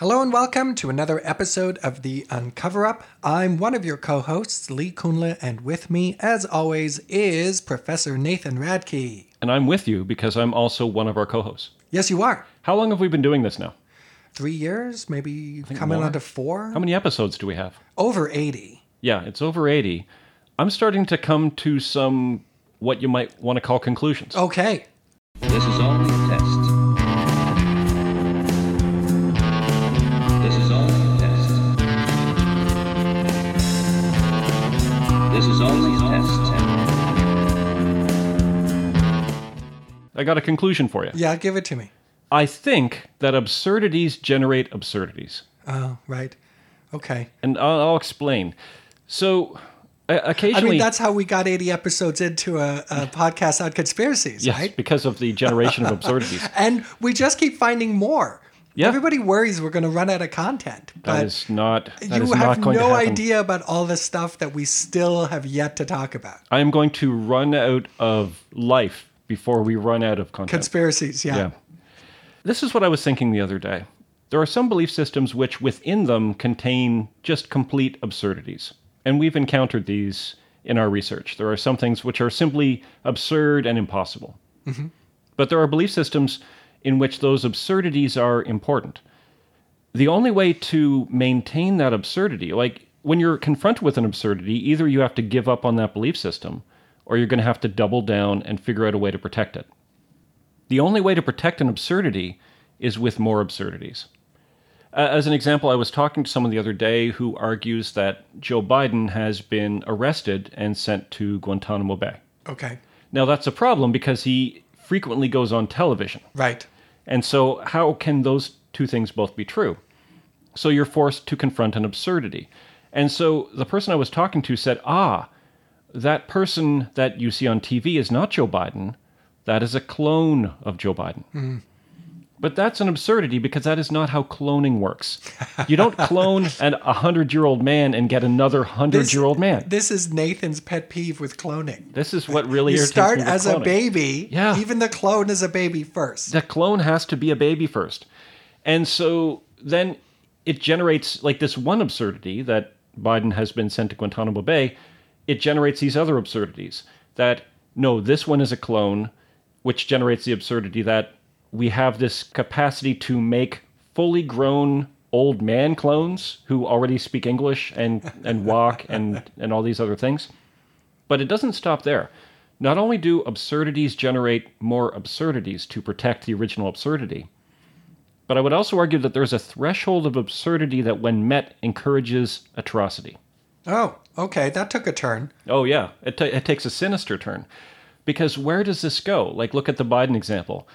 Hello and welcome to another episode of The Uncover Up. I'm one of your co hosts, Lee Kunle, and with me, as always, is Professor Nathan Radke. And I'm with you because I'm also one of our co hosts. Yes, you are. How long have we been doing this now? Three years, maybe coming more. on to four? How many episodes do we have? Over 80. Yeah, it's over 80. I'm starting to come to some what you might want to call conclusions. Okay. This is only I got a conclusion for you. Yeah, give it to me. I think that absurdities generate absurdities. Oh, right. Okay. And I'll, I'll explain. So, uh, I mean, that's how we got 80 episodes into a, a podcast on conspiracies, yes, right? because of the generation of absurdities. And we just keep finding more. Yeah. Everybody worries we're going to run out of content. That But is not. That you is have not no idea about all the stuff that we still have yet to talk about. I am going to run out of life before we run out of content. Conspiracies, yeah. Yeah. This is what I was thinking the other day. There are some belief systems which within them contain just complete absurdities. And we've encountered these in our research. There are some things which are simply absurd and impossible. Mm-hmm. But there are belief systems in which those absurdities are important. The only way to maintain that absurdity, like when you're confronted with an absurdity, either you have to give up on that belief system or you're going to have to double down and figure out a way to protect it. The only way to protect an absurdity is with more absurdities. Uh, as an example, I was talking to someone the other day who argues that Joe Biden has been arrested and sent to Guantanamo Bay. Okay. Now, that's a problem because he frequently goes on television. Right. And so, how can those two things both be true? So, you're forced to confront an absurdity. And so, the person I was talking to said, Ah, that person that you see on TV is not Joe Biden. That is a clone of Joe Biden. Mm-hmm. But that's an absurdity because that is not how cloning works. You don't clone an 100 year old man and get another 100 year old man. This is Nathan's pet peeve with cloning. This is what really You irritates start me with as a baby. Yeah. Even the clone is a baby first. the clone has to be a baby first. And so then it generates like this one absurdity that Biden has been sent to Guantanamo Bay. It generates these other absurdities that no, this one is a clone, which generates the absurdity that we have this capacity to make fully grown old man clones who already speak English and, and walk and, and all these other things. But it doesn't stop there. Not only do absurdities generate more absurdities to protect the original absurdity, but I would also argue that there's a threshold of absurdity that, when met, encourages atrocity. Oh, okay. That took a turn. Oh, yeah, it, ta it takes a sinister turn. Because where does this go? Like, look at the Biden example.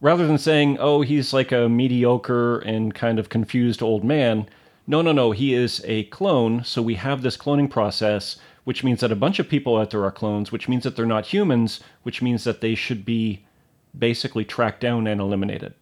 Rather than saying, oh, he's like a mediocre and kind of confused old man, no, no, no, he is a clone. So we have this cloning process, which means that a bunch of people out there are clones, which means that they're not humans, which means that they should be basically tracked down and eliminated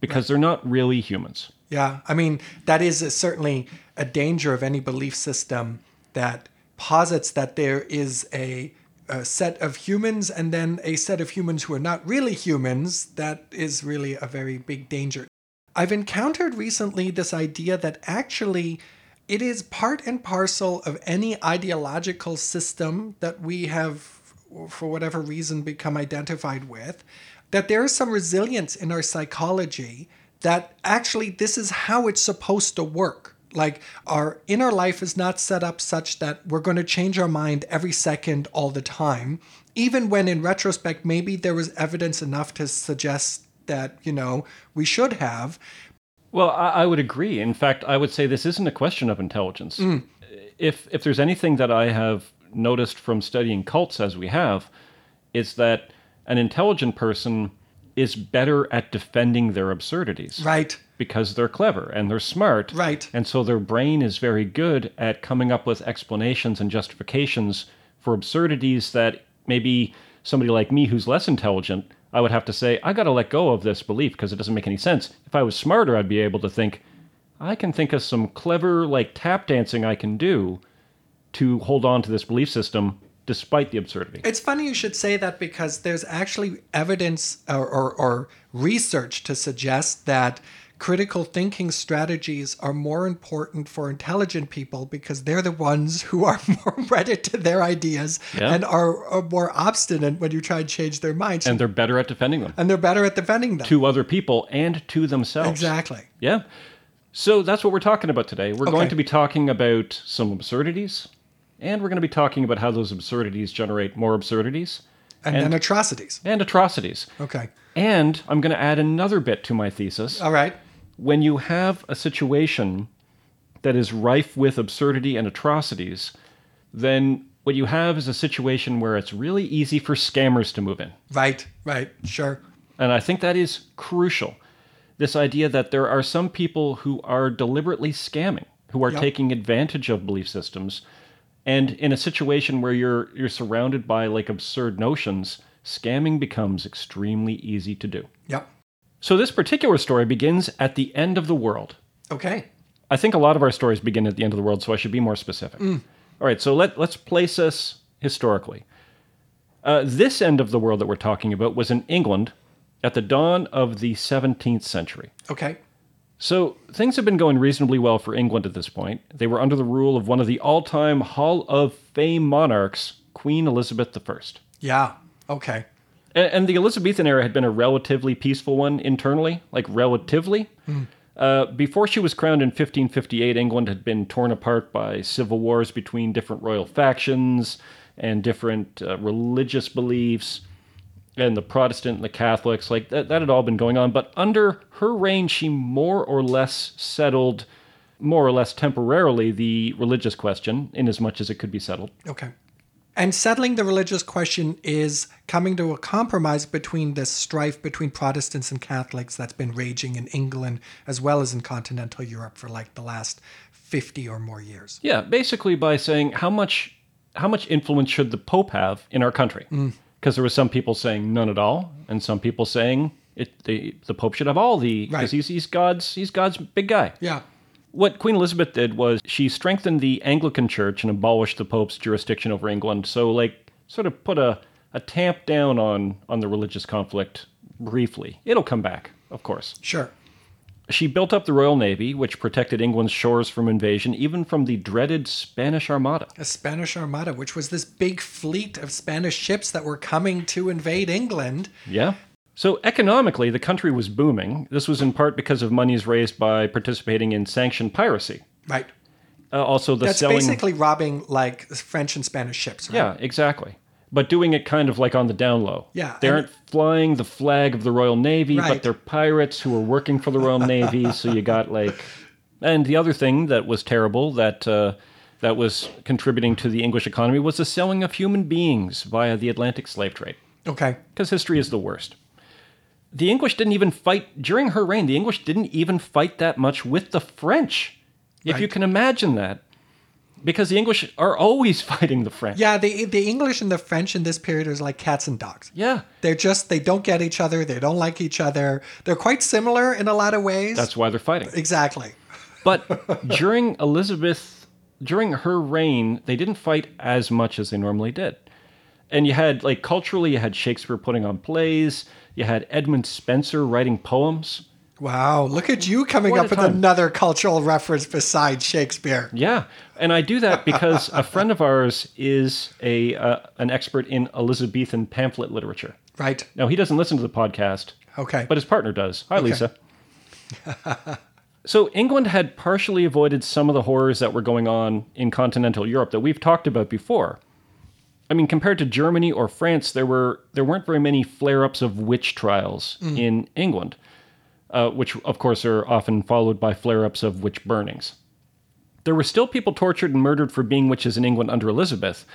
because they're not really humans. Yeah, I mean that is a, certainly a danger of any belief system that posits that there is a, a set of humans and then a set of humans who are not really humans. That is really a very big danger. I've encountered recently this idea that actually it is part and parcel of any ideological system that we have, for whatever reason, become identified with, that there is some resilience in our psychology that actually this is how it's supposed to work. Like our inner life is not set up such that we're going to change our mind every second all the time, even when in retrospect, maybe there was evidence enough to suggest that, you know, we should have. Well, I, I would agree. In fact, I would say this isn't a question of intelligence. Mm. If if there's anything that I have noticed from studying cults as we have, is that an intelligent person is better at defending their absurdities. Right. Because they're clever and they're smart. Right. And so their brain is very good at coming up with explanations and justifications for absurdities that maybe somebody like me who's less intelligent, I would have to say, I got to let go of this belief because it doesn't make any sense. If I was smarter, I'd be able to think, I can think of some clever, like tap dancing I can do to hold on to this belief system despite the absurdity. It's funny you should say that because there's actually evidence or, or, or research to suggest that critical thinking strategies are more important for intelligent people because they're the ones who are more wedded to their ideas Yeah. and are, are more obstinate when you try and change their minds. And they're better at defending them and they're better at defending them. to other people and to themselves. Exactly. Yeah. So that's what we're talking about today. We're going to be talking about some absurdities, and we're going to be talking about how those absurdities generate more absurdities And, then atrocities. and atrocities. Okay. And I'm going to add another bit to my thesis. All right. When you have a situation that is rife with absurdity and atrocities, then what you have is a situation where it's really easy for scammers to move in. Right. Right. Sure. And I think that is crucial. This idea that there are some people who are deliberately scamming, who are Yep. taking advantage of belief systems. And in a situation where you're you're surrounded by like absurd notions, scamming becomes extremely easy to do. Yep. So this particular story begins at the end of the world. Okay. I think a lot of our stories begin at the end of the world, so I should be more specific. All right, so let, let's place us historically. Uh, this end of the world that we're talking about was in England at the dawn of the 17th century. Okay. So things have been going reasonably well for England at this point. They were under the rule of one of the all time Hall of Fame monarchs, Queen Elizabeth I. Yeah. Okay. A- And the Elizabethan era had been a relatively peaceful one internally, like relatively. Uh, before she was crowned in 1558, England had been torn apart by civil wars between different royal factions and different uh, religious beliefs, and the Protestant and the Catholics. Like that, that had all been going on. But under her reign, she more or less settled, more or less temporarily, the religious question, in as much as it could be settled. Okay. And settling the religious question is coming to a compromise between this strife between Protestants and Catholics that's been raging in England as well as in continental Europe for like the last 50 or more years. Yeah, basically by saying how much how much influence should the Pope have in our country? Mm. Because there were some people saying none at all, and some people saying it the the Pope should have all the because Right. he's he's God's he's God's big guy. Yeah. What Queen Elizabeth did was she strengthened the Anglican Church and abolished the Pope's jurisdiction over England. So like sort of put a a tamp down on on the religious conflict briefly. It'll come back, of course. Sure. She built up the Royal Navy, which protected England's shores from invasion, even from the dreaded Spanish Armada. A Spanish Armada, which was this big fleet of Spanish ships that were coming to invade England. Yeah. So economically, the country was booming. This was in part because of monies raised by participating in sanctioned piracy. Right. Uh, also, the That's selling. basically robbing like French and Spanish ships, right? yeah, exactly. But doing it kind of like on the down low. Yeah, They aren't flying the flag of the Royal Navy, Right. but they're pirates who are working for the Royal Navy. So you got like. And the other thing that was terrible that. Uh, that was contributing to the English economy was the selling of human beings via the Atlantic slave trade. Okay. because history is the worst. The English didn't even fight during her reign. The English didn't even fight that much with the French, if you can imagine that, because the English are always fighting the French. Yeah, the the English and the French in this period is like cats and dogs. Yeah, They're just they don't get each other. They don't like each other. They're quite similar in a lot of ways. that's why they're fighting. exactly. But during Elizabeth, during her reign, they didn't fight as much as they normally did. And you had, like, culturally, you had Shakespeare putting on plays, you had Edmund Spenser writing poems. Wow, look at you coming up with time. another cultural reference besides Shakespeare. Yeah, and I do that because a friend of ours is a uh, an expert in Elizabethan pamphlet literature. Right. Now he doesn't listen to the podcast, Okay. but his partner does. Hi, Lisa. so England had partially avoided some of the horrors that were going on in continental Europe that we've talked about before. I mean, compared to Germany or France, there were there weren't very many flare-ups of witch trials in England, uh, which of course are often followed by flare-ups of witch burnings. There were still people tortured and murdered for being witches in England under Elizabeth.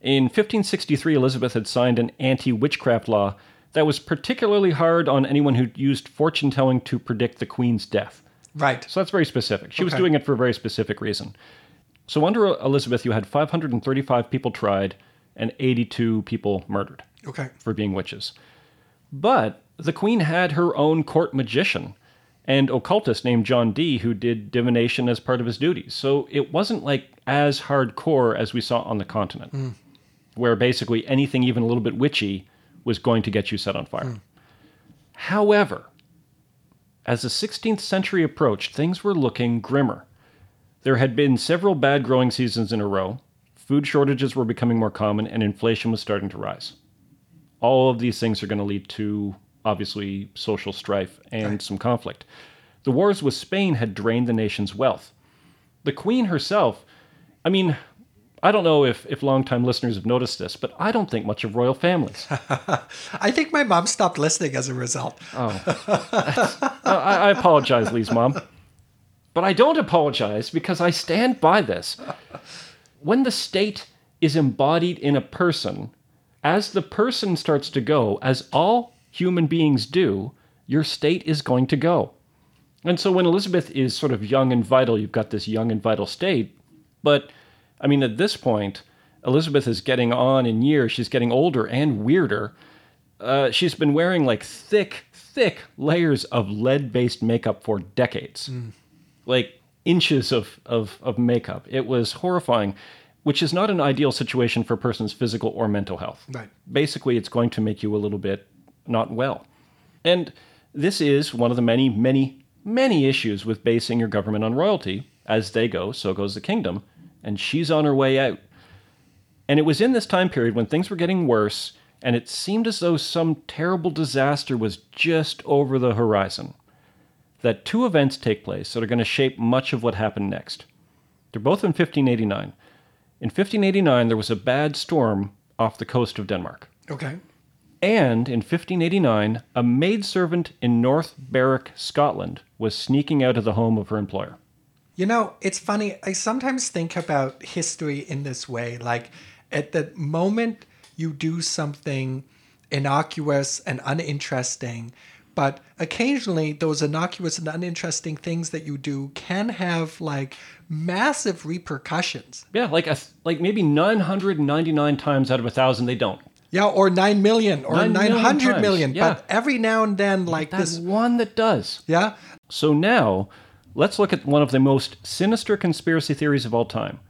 In 1563, Elizabeth had signed an anti witchcraft law that was particularly hard on anyone who used fortune telling to predict the Queen's death. right. So that's very specific. She was doing it for a very specific reason. So under Elizabeth, you had 535 people tried and 82 people murdered Okay. for being witches. But the queen had her own court magician and occultist named John Dee who did divination as part of his duties. So it wasn't like as hardcore as we saw on the continent, hmm. where basically anything even a little bit witchy was going to get you set on fire. However, as the 16th century approached, things were looking grimmer. There had been several bad growing seasons in a row, food shortages were becoming more common, and inflation was starting to rise. All of these things are going to lead to, obviously, social strife and Right. some conflict. The wars with Spain had drained the nation's wealth. The Queen herself, I mean, I don't know if, if longtime listeners have noticed this, but I don't think much of royal families. I think my mom stopped listening as a result. Oh. I, I apologize, Lee's mom. But I don't apologize because I stand by this. When the state is embodied in a person, as the person starts to go, as all human beings do, your state is going to go. And so when Elizabeth is sort of young and vital, you've got this young and vital state. But I mean, at this point, Elizabeth is getting on in years. She's getting older and weirder. Uh, she's been wearing like thick, thick layers of lead based makeup for decades. Like inches of, of, of makeup. It was horrifying, which is not an ideal situation for a person's physical or mental health. Right. Basically, it's going to make you a little bit not well. And this is one of the many, many, many issues with basing your government on royalty. As they go, so goes the kingdom. And she's on her way out. And it was in this time period when things were getting worse, and it seemed as though some terrible disaster was just over the horizon, that two events take place that are going to shape much of what happened next. They're both in 1589. In 1589, there was a bad storm off the coast of Denmark. Okay. And in 1589, a maidservant in North Berwick, Scotland, was sneaking out of the home of her employer. You know, it's funny. I sometimes think about history in this way. Like, at the moment you do something innocuous and uninteresting, but occasionally those innocuous and uninteresting things that you do can have like massive repercussions. Yeah, like a, like maybe 999 times out of a thousand, they don't. Yeah, or 9 million or Nine million 900 million. yeah. But every now and then, like That's this. one that does. Yeah. So now, let's look at one of the most sinister conspiracy theories of all time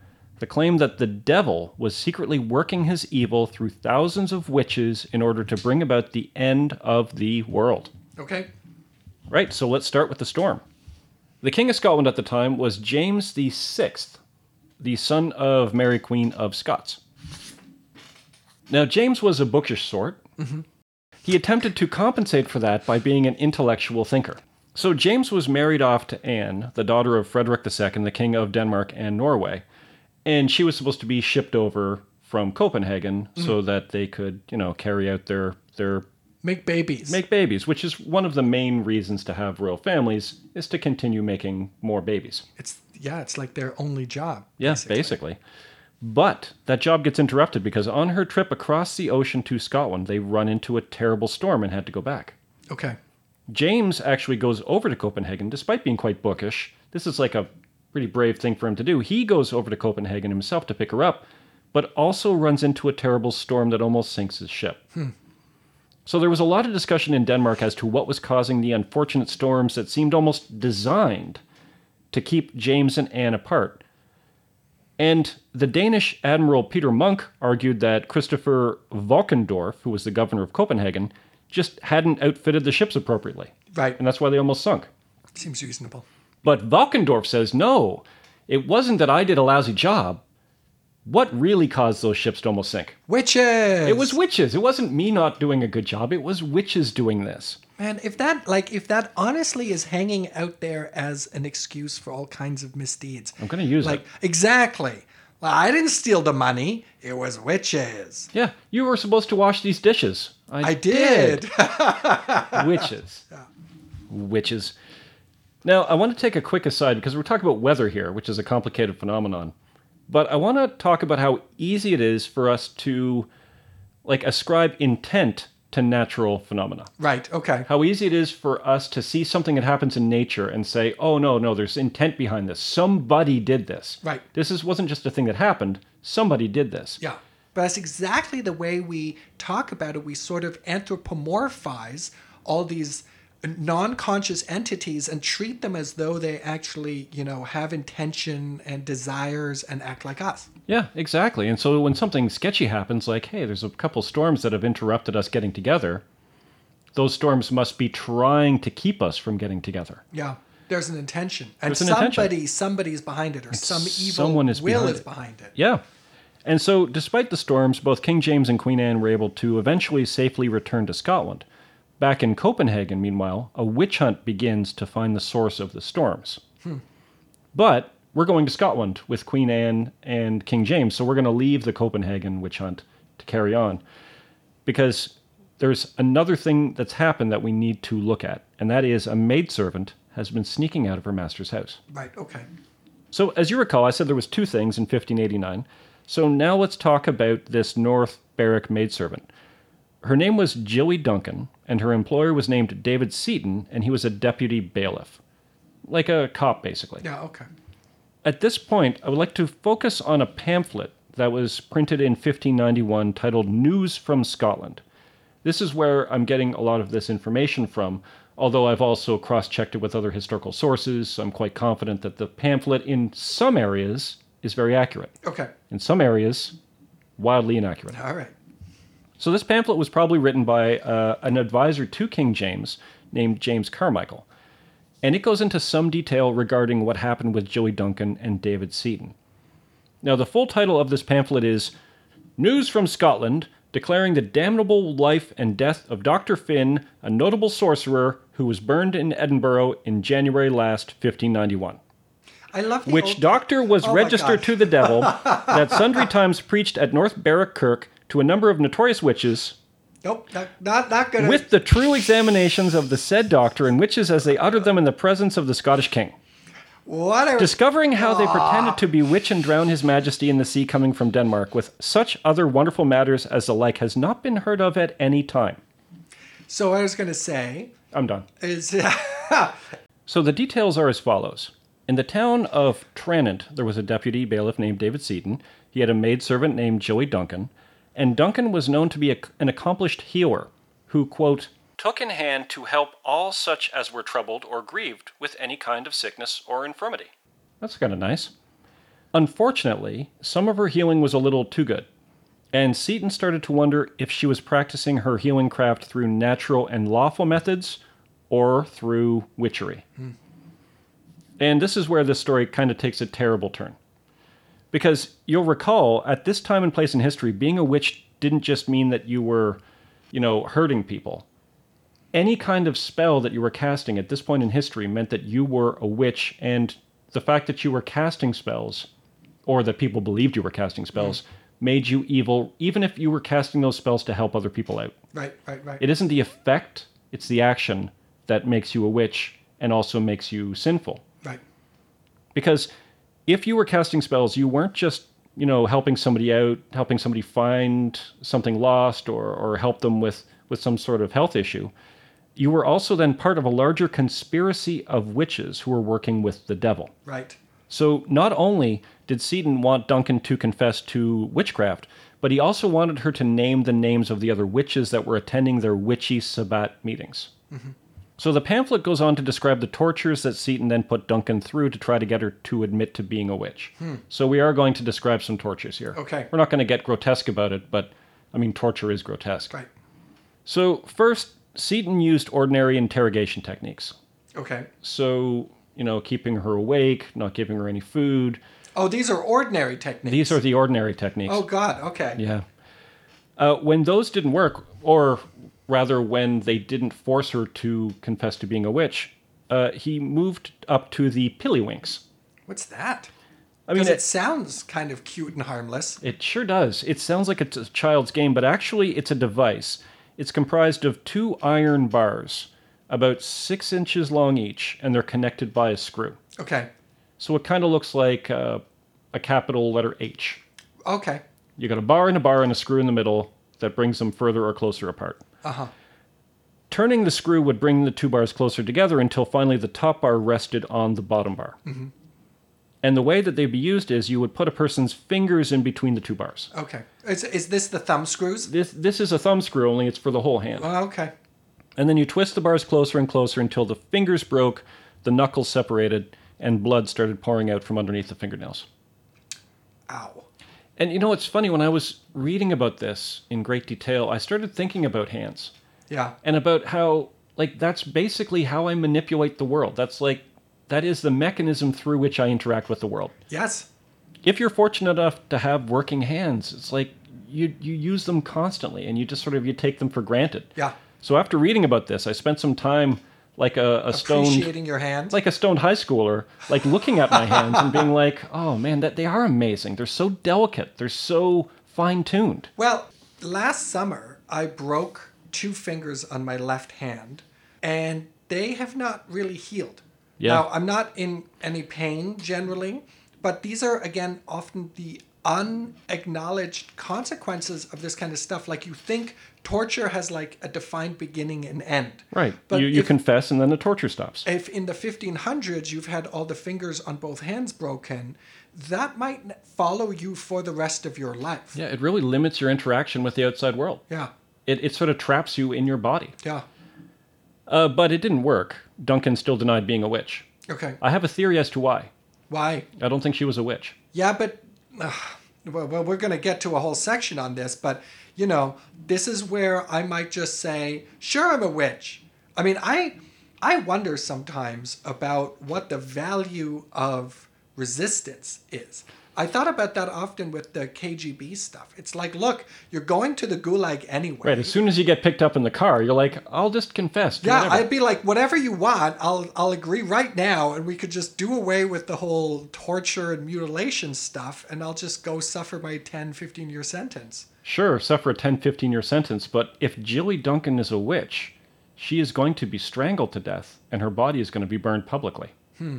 the claim that the devil was secretly working his evil through thousands of witches in order to bring about the end of the world. Okay. Right, so let's start with the storm. The King of Scotland at the time was James the Sixth, the son of Mary Queen of Scots. Now, James was a bookish sort. Mm-hmm. He attempted to compensate for that by being an intellectual thinker. So, James was married off to Anne, the daughter of Frederick II, the King of Denmark and Norway, and she was supposed to be shipped over from Copenhagen mm-hmm. so that they could, you know, carry out their their Make babies. make babies, which is one of the main reasons to have royal families is to continue making more babies. it's yeah, it's like their only job. Yeah, basically. But that job gets interrupted because on her trip across the ocean to Scotland, they run into a terrible storm and had to go back. Okay. James actually goes over to Copenhagen despite being quite bookish. This is like a pretty brave thing for him to do. He goes over to Copenhagen himself to pick her up, but also runs into a terrible storm that almost sinks his ship. Hmm. So there was a lot of discussion in Denmark as to what was causing the unfortunate storms that seemed almost designed to keep James and Anne apart. And the Danish Admiral Peter Monk argued that Christopher Valkendorf, who was the governor of Copenhagen, just hadn't outfitted the ships appropriately. Right. And that's why they almost sunk. Seems reasonable. But Valkendorf says, no, it wasn't that I did a lousy job. What really caused those ships to almost sink? Witches. It was witches. It wasn't me not doing a good job. It was witches doing this. Man, if that like if that honestly is hanging out there as an excuse for all kinds of misdeeds. I'm going to use like it. exactly. Well, I didn't steal the money. It was witches. Yeah, you were supposed to wash these dishes. I did. Witches. Witches. Now, I want to take a quick aside because we're talking about weather here, which is a complicated phenomenon. But I want to talk about how easy it is for us to like ascribe intent to natural phenomena. right. Okay. How easy it is for us to see something that happens in nature and say, "Oh no, no, there's intent behind this. Somebody did this." Right. This is wasn't just a thing that happened. Somebody did this. Yeah. But that's exactly the way we talk about it. We sort of anthropomorphize all these non-conscious entities and treat them as though they actually, you know, have intention and desires and act like us. Yeah, exactly. And so when something sketchy happens, like, hey, there's a couple storms that have interrupted us getting together, those storms must be trying to keep us from getting together. Yeah. There's an intention. And There's an intention. somebody somebody's behind it or some evil someone is will behind is it. behind it. Yeah. And so, despite the storms, both King James and Queen Anne were able to eventually safely return to Scotland. Back in Copenhagen, meanwhile, a witch hunt begins to find the source of the storms. Hmm. But we're going to Scotland with Queen Anne and King James, so we're going to leave the Copenhagen witch hunt to carry on. Because there's another thing that's happened that we need to look at, and that is a maidservant has been sneaking out of her master's house. Right. Okay. So, as you recall, I said there was two things in 1589. So now let's talk about this North Berwick maidservant. Her name was Jilly Duncan, and her employer was named David Seaton, and he was a deputy bailiff, like a cop, basically. Yeah. Okay. At this point, I would like to focus on a pamphlet that was printed in 1591 titled News from Scotland. This is where I'm getting a lot of this information from, although I've also cross checked it with other historical sources. So I'm quite confident that the pamphlet in some areas is very accurate, Okay. in some areas, wildly inaccurate. All right. So this pamphlet was probably written by uh, an advisor to King James named James Carmichael, and it goes into some detail regarding what happened with Joey Duncan and David Seaton. Now, the full title of this pamphlet is News from Scotland declaring the damnable life and death of Dr. Finn, a notable sorcerer who was burned in Edinburgh in January last 1591 I love the which old- doctor was Oh registered to the devil, that sundry times preached at North Berwick Kirk to a number of notorious witches, Nope. Not not, not gonna. with the true examinations of the said doctor and witches as they uttered them in the presence of the Scottish king, whatever. discovering how they ah. pretended to bewitch and drown his majesty in the sea coming from Denmark, with such other wonderful matters as the like has not been heard of at any time. so I was gonna say I'm done. is So the details are as follows. In the town of Tranent, there was a deputy bailiff named David Seaton. He had a maidservant named Joey Duncan, and Duncan was known to be a, an accomplished healer who, quote, took in hand to help all such as were troubled or grieved with any kind of sickness or infirmity. That's kind of nice. Unfortunately, some of her healing was a little too good, and Seaton started to wonder if she was practicing her healing craft through natural and lawful methods or through witchery. Hmm. And this is where this story kind of takes a terrible turn. Because you'll recall, at this time and place in history, being a witch didn't just mean that you were, you know, hurting people. Any kind of spell that you were casting at this point in history meant that you were a witch, and the fact that you were casting spells, or that people believed you were casting spells, mm. made you evil, even if you were casting those spells to help other people out. right, right, right. It isn't the effect, it's the action that makes you a witch and also makes you sinful. right. Because if you were casting spells, you weren't just, you know, helping somebody out, helping somebody find something lost or, or help them with, with some sort of health issue. You were also then part of a larger conspiracy of witches who were working with the devil. Right. So not only did Seaton want Duncan to confess to witchcraft, but he also wanted her to name the names of the other witches that were attending their witchy Sabbat meetings. Mm-hmm. So the pamphlet goes on to describe the tortures that Seaton then put Duncan through to try to get her to admit to being a witch. So we are going to describe some tortures here. Okay. We're not going to get grotesque about it, but I mean, torture is grotesque. Right. So first, Seaton used ordinary interrogation techniques. Okay. So, you know, keeping her awake, not giving her any food, Oh, these are ordinary techniques. These are the ordinary techniques. Oh God. Okay. Yeah. Uh, when those didn't work, or rather, when they didn't force her to confess to being a witch, uh, he moved up to the pillywinks. What's that? I mean, it it, sounds kind of cute and harmless. it sure does. It sounds like it's a child's game, but actually, it's a device. It's comprised of two iron bars, about six inches long each, and they're connected by a screw. Okay. So it kind of looks like uh, a capital letter H. Okay. You got a bar and a bar and a screw in the middle that brings them further or closer apart. Uh huh. Turning the screw would bring the two bars closer together until finally the top bar rested on the bottom bar. And the way that they'd be used is you would put a person's fingers in between the two bars. Okay. Is, is this the thumb screws? This this is a thumb screw only it's for the whole hand. Oh, okay. And then you twist the bars closer and closer until the fingers broke, the knuckles separated, and blood started pouring out from underneath the fingernails. Ow. And you know what's funny? When I was reading about this in great detail, I started thinking about hands. Yeah. and about how like that's basically how I manipulate the world. That's like that is the mechanism through which I interact with the world. Yes. If you're fortunate enough to have working hands, it's like you you use them constantly and you just sort of you take them for granted. Yeah. So after reading about this, I spent some time like a, a stoned Appreciating your hands. like a stoned high schooler, like looking at my hands and being like, "Oh man, that they are amazing. They're so delicate. They're so fine-tuned." Well, last summer I broke two fingers on my left hand, and they have not really healed. Yeah. Now, I'm not in any pain generally, but these are, again, often the unacknowledged consequences of this kind of stuff. Like you think torture has like a defined beginning and end. Right. But you you if- confess and then the torture stops. if in the 1500s you've had all the fingers on both hands broken, that might follow you for the rest of your life. Yeah, it really limits your interaction with the outside world. Yeah. It, it sort of traps you in your body. Yeah. Uh, but it didn't work. Duncan still denied being a witch. Okay. I have a theory as to why. Why? I don't think she was a witch. Yeah, but well, we're going to get to a whole section on this, but you know, this is where I might just say, "Sure, I'm a witch." I mean, I I wonder sometimes about what the value of resistance is. I thought about that often with the KGB stuff. It's like, look, you're going to the gulag anyway. Right. As soon as you get picked up in the car, you're like, I'll just confess. Yeah, whatever." I'd be like, whatever you want, I'll I'll agree right now, and we could just do away with the whole torture and mutilation stuff, and I'll just go suffer my 10, 15 year sentence. Sure, suffer a 10, 15 year sentence, but if Jilly Duncan is a witch, she is going to be strangled to death and her body is going to be burned publicly. Hmm.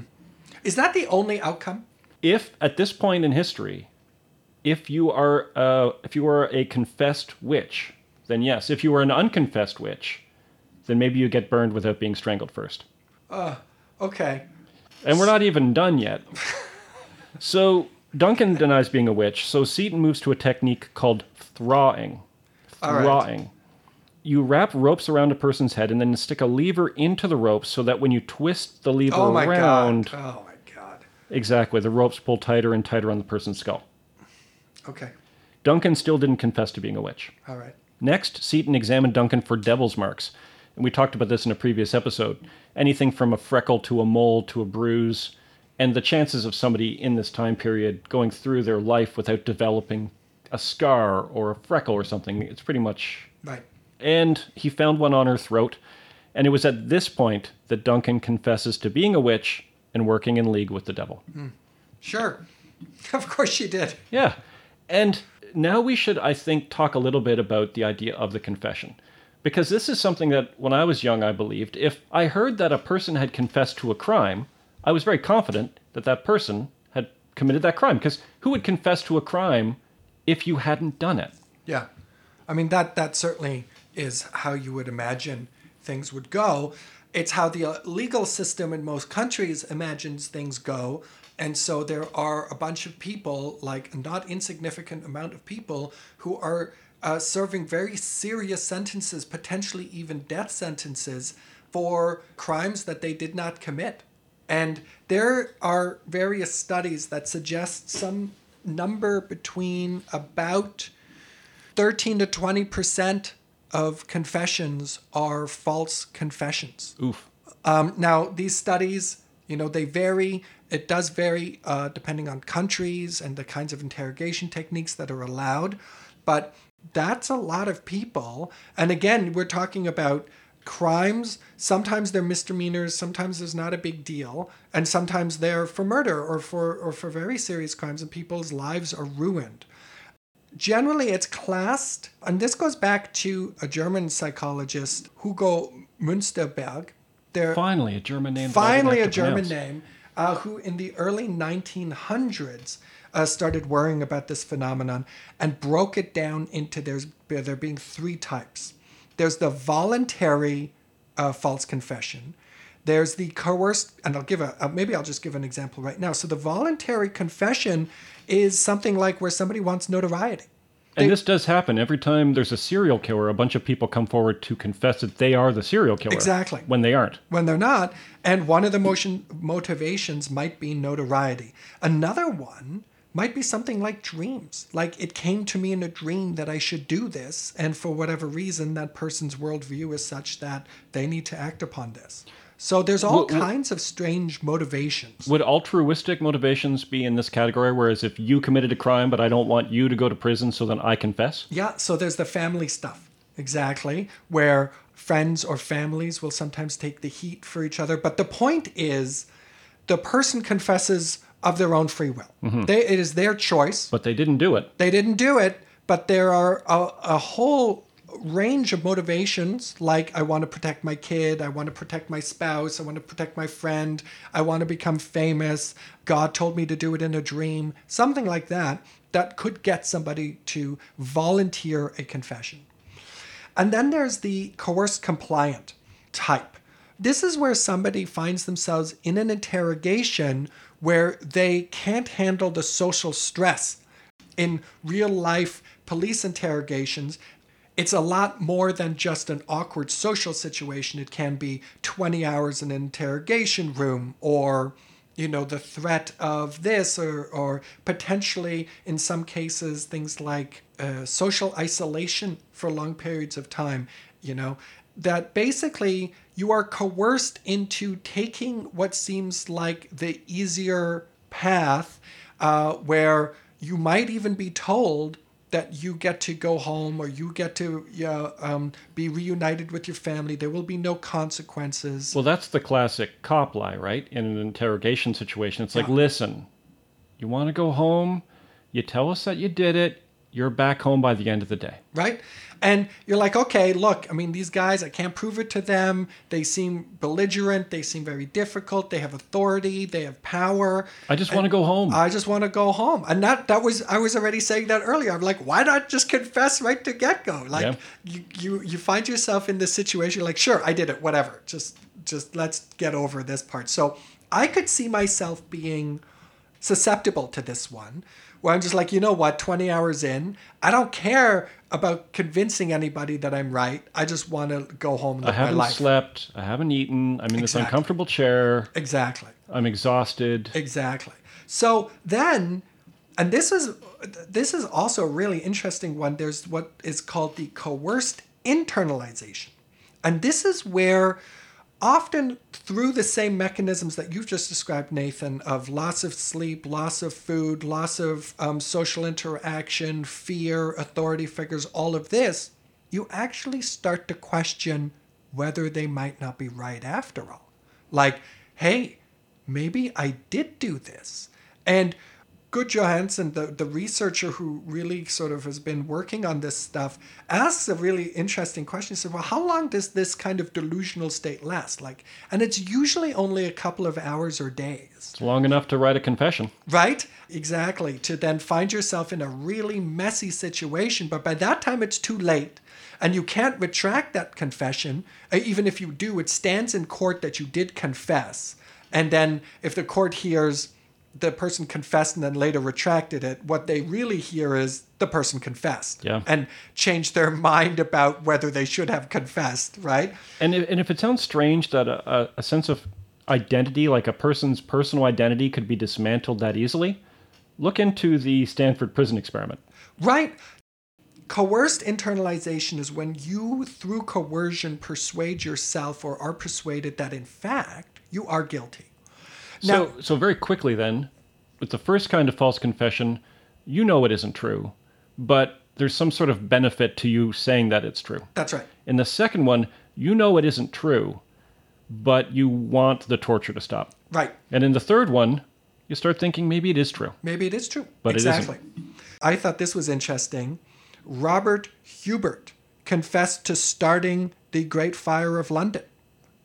Is that the only outcome? If at this point in history, if you are uh, if you are a confessed witch, then yes. If you are an unconfessed witch, then maybe you get burned without being strangled first. Okay. And we're not even done yet. so Duncan denies being a witch, so Seaton moves to a technique called thrawing. All right. Thrawing. You wrap ropes around a person's head and then stick a lever into the ropes so that when you twist the lever Oh my around, god. Oh my god. Exactly, the ropes pull tighter and tighter on the person's skull. Okay. Duncan still didn't confess to being a witch. All right. Next, Seaton examined Duncan for devil's marks. And we talked about this in a previous episode. Anything from a freckle to a mole to a bruise, and the chances of somebody in this time period going through their life without developing a scar or a freckle or something, it's pretty much. Right. And he found one on her throat. And it was at this point that Duncan confesses to being a witch and working in league with the devil. Hmm. Sure. Of course she did. Yeah. And now we should, I think, talk a little bit about the idea of the confession. Because this is something that when I was young, I believed. If I heard that a person had confessed to a crime, I was very confident that that person had committed that crime. Because who would confess to a crime if you hadn't done it? Yeah. I mean that that certainly is how you would imagine things would go. It's how the uh, legal system in most countries imagines things go. And so there are a bunch of people, like a not insignificant amount of people, who are uh, serving very serious sentences, potentially even death sentences, for crimes that they did not commit. And there are various studies that suggest some number between about 13 to 20 percent of confessions are false confessions. Oof. Um, now, these studies, you know, they vary. It does vary uh, depending on countries and the kinds of interrogation techniques that are allowed. But that's a lot of people. And again, we're talking about crimes. Sometimes they're misdemeanors. Sometimes there's not a big deal. And sometimes they're for murder or for, or for very serious crimes, and people's lives are ruined generally it's classed, and this goes back to a German psychologist, Hugo Münsterberg. There, Finally, a German name. that I didn't finally a German pronounce. name, uh, who in the early 1900s uh, started worrying about this phenomenon and broke it down into there's there being three types. There's the voluntary uh, false confession. There's the coerced, and I'll give a uh, maybe I'll just give an example right now. So the voluntary confession is something like where somebody wants notoriety. And this does happen every time there's a serial killer. A bunch of people come forward to confess that they are the serial killer. Exactly. When they aren't. when they're not. And one of the motion motivations might be notoriety. Another one might be something like dreams. Like it came to me in a dream that I should do this, and for whatever reason, that person's worldview is such that they need to act upon this. So there's all wh- kinds of strange motivations. Would altruistic motivations be in this category? Whereas if you committed a crime, but I don't want you to go to prison, so then I confess? Yeah, so there's the family stuff. Exactly. Where friends or families will sometimes take the heat for each other. But the point is the person confesses of their own free will. Mm-hmm. They, it is their choice. But they didn't do it. They didn't do it, but there are a, a whole range of motivations like I want to protect my kid, I want to protect my spouse, I want to protect my friend, I want to become famous, God told me to do it in a dream, something like that, that could get somebody to volunteer a confession. And then there's the coerced compliant type. This is where somebody finds themselves in an interrogation where they can't handle the social stress. In real life police interrogations, it's a lot more than just an awkward social situation. It can be 20 hours in an interrogation room or you know the threat of this or, or potentially in some cases things like uh, social isolation for long periods of time you know that basically you are coerced into taking what seems like the easier path uh, where you might even be told that you get to go home or you get to yeah, um, be reunited with your family. There will be no consequences. Well, that's the classic cop lie, right? In an interrogation situation, it's like, Yeah. listen, you want to go home? You tell us that you did it. You're back home by the end of the day. right? And you're like, okay, look, I mean, these guys, I can't prove it to them. They seem belligerent. They seem very difficult. They have authority. They have power. I just want to go home. I just want to go home. And that that was I was already saying that earlier. I'm like, why not just confess right to get go? Like Yeah. you, you you find yourself in this situation like, sure, I did it, whatever. Just just let's get over this part. So I could see myself being susceptible to this one where I'm just like, you know what, 20 hours in, I don't care about convincing anybody that I'm right. I just want to go home and I haven't slept. I haven't eaten. I'm in this uncomfortable chair. Exactly. I'm exhausted. Exactly. So then, and this is this is also a really interesting one. There's what is called the coerced internalization, and this is where often through the same mechanisms that you've just described, Nathan, of loss of sleep, loss of food, loss of um, social interaction, fear, authority figures, all of this, you actually start to question whether they might not be right after all. Like, hey, maybe I did do this. And Gudjonsson, the, the researcher who really sort of has been working on this stuff, asks a really interesting question. He said, Well, how long does this kind of delusional state last? Like, and it's usually only a couple of hours or days. It's long enough to write a confession. Right? Exactly. To then find yourself in a really messy situation. But by that time, it's too late. And you can't retract that confession. Uh, Even if you do, it stands in court that you did confess. And then if the court hears the person confessed and then later retracted it, what they really hear is the person confessed Yeah. and changed their mind about whether they should have confessed, right? And if, and if it sounds strange that a, a, a sense of identity, like a person's personal identity, could be dismantled that easily, look into the Stanford prison experiment. Right. Coerced internalization is when you, through coercion, persuade yourself or are persuaded that in fact you are guilty. Now, so, so very quickly then, with the first kind of false confession, you know it isn't true, but there's some sort of benefit to you saying that it's true. that's right. In the second one, you know it isn't true, but you want the torture to stop. Right. And in the third one, you start thinking maybe it is true. Maybe it is true. But it isn't. exactly. I thought this was interesting. Robert Hubert confessed to starting the Great Fire of London.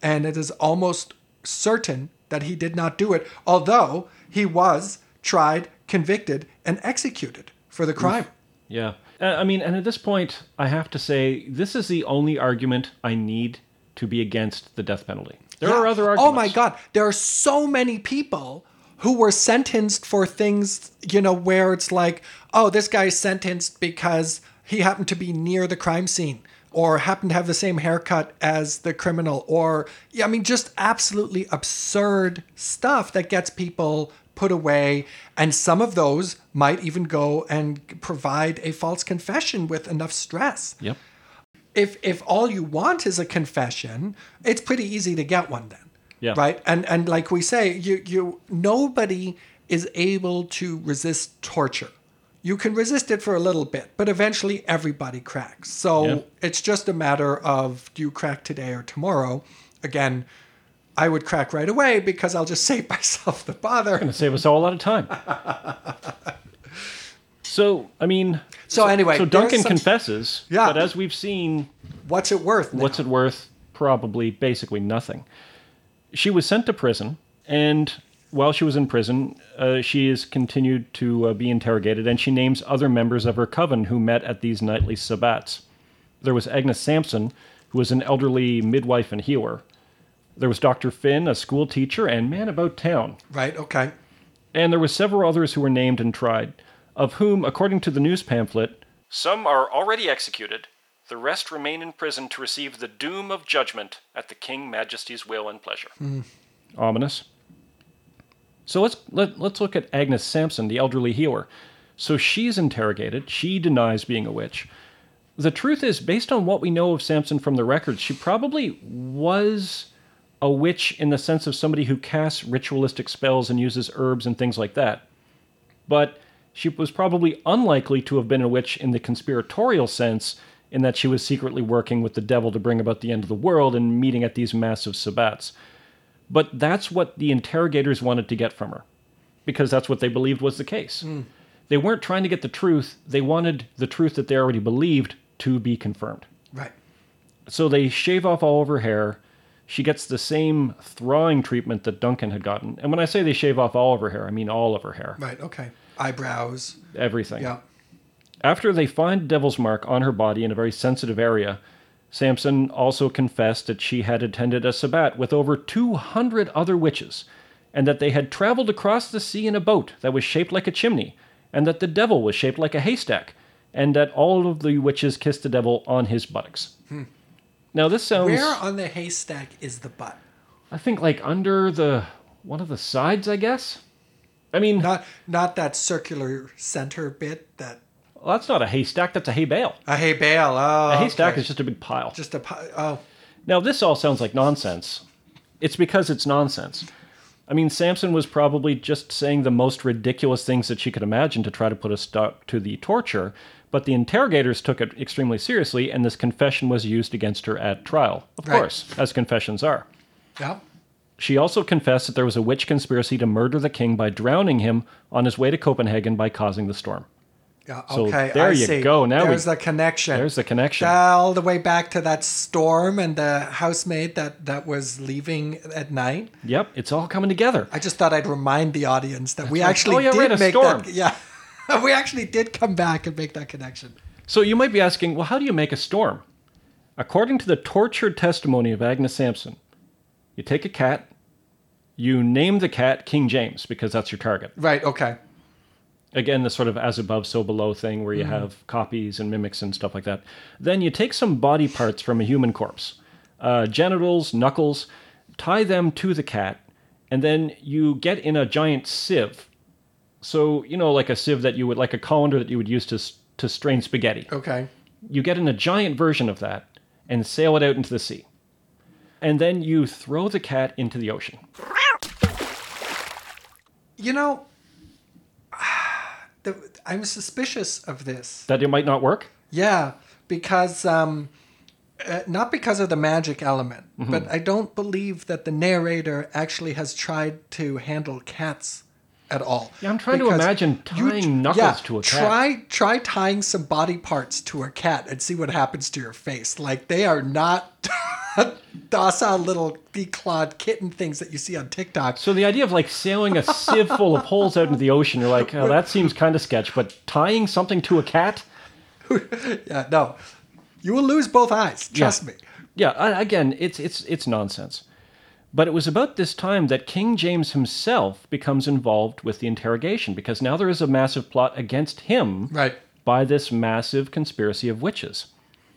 And it is almost certain that he did not do it, although he was tried, convicted, and executed for the crime. Yeah. Uh, I mean, and at this point, I have to say, this is the only argument I need to be against the death penalty. There are other arguments. Oh my God. There are so many people who were sentenced for things, you know, where it's like, oh, this guy's sentenced because he happened to be near the crime scene or happen to have the same haircut as the criminal or, yeah, I mean, just absolutely absurd stuff that gets people put away, and some of those might even go and provide a false confession with enough stress. Yep. If if all you want is a confession, it's pretty easy to get one then. Yeah. Right? And and like we say, you you nobody is able to resist torture. You can resist it for a little bit, but eventually everybody cracks. So Yeah. it's just a matter of do you crack today or tomorrow? Again, I would crack right away because I'll just save myself the bother. Gonna save us all a lot of time. so, I mean, So anyway, so Duncan some- confesses, Yeah. but as we've seen, What's it worth? Now? what's it worth? Probably basically nothing. She was sent to prison, and while she was in prison, uh, she is continued to uh, be interrogated, and she names other members of her coven who met at these nightly sabbats. There was Agnes Sampson, who was an elderly midwife and healer. There was Dr. Finn, a school teacher and man about town. Right, okay. And there were several others who were named and tried, of whom, according to the news pamphlet, some are already executed, the rest remain in prison to receive the doom of judgment at the King Majesty's will and pleasure. Ominous. So let's let, let's look at Agnes Sampson, the elderly healer. So she's interrogated. She denies being a witch. The truth is, based on what we know of Sampson from the records, she probably was a witch in the sense of somebody who casts ritualistic spells and uses herbs and things like that. But she was probably unlikely to have been a witch in the conspiratorial sense, in that she was secretly working with the devil to bring about the end of the world and meeting at these massive sabbats. But that's what the interrogators wanted to get from her, because that's what they believed was the case. Hmm. They weren't trying to get the truth, they wanted the truth that they already believed to be confirmed. Right. So they shave off all of her hair. She gets the same thrawing treatment that Duncan had gotten. And when I say they shave off all of her hair, I mean all of her hair. Right, okay. Eyebrows. Everything. Yeah. After they find Devil's Mark on her body in a very sensitive area, Sampson also confessed that she had attended a sabbat with over 200 other witches, and that they had traveled across the sea in a boat that was shaped like a chimney, and that the devil was shaped like a haystack, and that all of the witches kissed the devil on his buttocks. Hmm. Now this sounds Where on the haystack is the butt? I think like under the one of the sides, I guess. I mean, Not not that circular center bit that well, that's not a haystack, that's a hay bale. a hay bale. Oh, A haystack okay. is just a big pile. just a pile. oh Now, this all sounds like nonsense. It's because it's nonsense. I mean, Sampson was probably just saying the most ridiculous things that she could imagine to try to put a stop to the torture, but the interrogators took it extremely seriously, and this confession was used against her at trial. Of Right. course, as confessions are. yeah. She also confessed that there was a witch conspiracy to murder the king by drowning him on his way to Copenhagen by causing the storm. Yeah, So okay, there I you see. go. Now we- there's the connection. There's the connection. all the way back to that storm and the housemaid that that was leaving at night. Yep, it's all coming together. I just thought I'd remind the audience that we right. actually Oh, yeah, did right, make storm. that. Yeah, we actually did come back and make that connection. So you might be asking, well, how do you make a storm? According to the tortured testimony of Agnes Sampson, you take a cat, you name the cat King James because that's your target. Right. Okay. Again, the sort of as above, so below thing where you have copies and mimics and stuff like that. Then you take some body parts from a human corpse, uh, genitals, knuckles, tie them to the cat, and then you get in a giant sieve. So, you know, like a sieve that you would, like a colander that you would use to, to strain spaghetti Okay. you get in a giant version of that and sail it out into the sea. And then you throw the cat into the ocean. You know, the, I'm suspicious of this. That it might not work? Yeah, because um, uh, not because of the magic element, Mm-hmm. but I don't believe that the narrator actually has tried to handle cats at all. Yeah, I'm trying to imagine you- tying knuckles yeah, to a cat. Try try tying some body parts to a cat and see what happens to your face. Like they are not docile little declawed kitten things that you see on TikTok. So the idea of like sailing a sieve full of holes out into the ocean, you're like, oh, that seems kind of sketch. But tying something to a cat? Yeah, no, you will lose both eyes. Trust me. Yeah, again, it's it's it's nonsense. But it was about this time that King James himself becomes involved with the interrogation because now there is a massive plot against him Right. by this massive conspiracy of witches.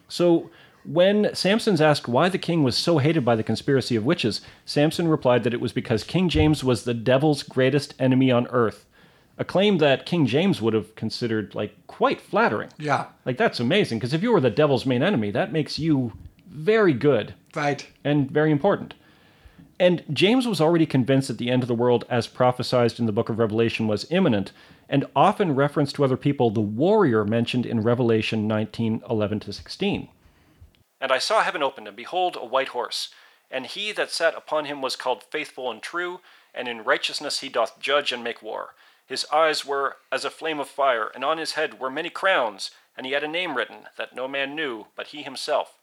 So When Sampson's asked why the king was so hated by the conspiracy of witches, Sampson replied that it was because King James was the devil's greatest enemy on earth. A claim that King James would have considered like quite flattering. Yeah. Like that's amazing because if you were the devil's main enemy, that makes you very good Right. and very important. And James was already convinced that the end of the world, as prophesied in the book of Revelation, was imminent, and often referenced to other people the warrior mentioned in Revelation 19 11 to 16. And I saw heaven opened, and behold, a white horse. And he that sat upon him was called faithful and true, and in righteousness he doth judge and make war. His eyes were as a flame of fire, and on his head were many crowns, and he had a name written that no man knew but he himself.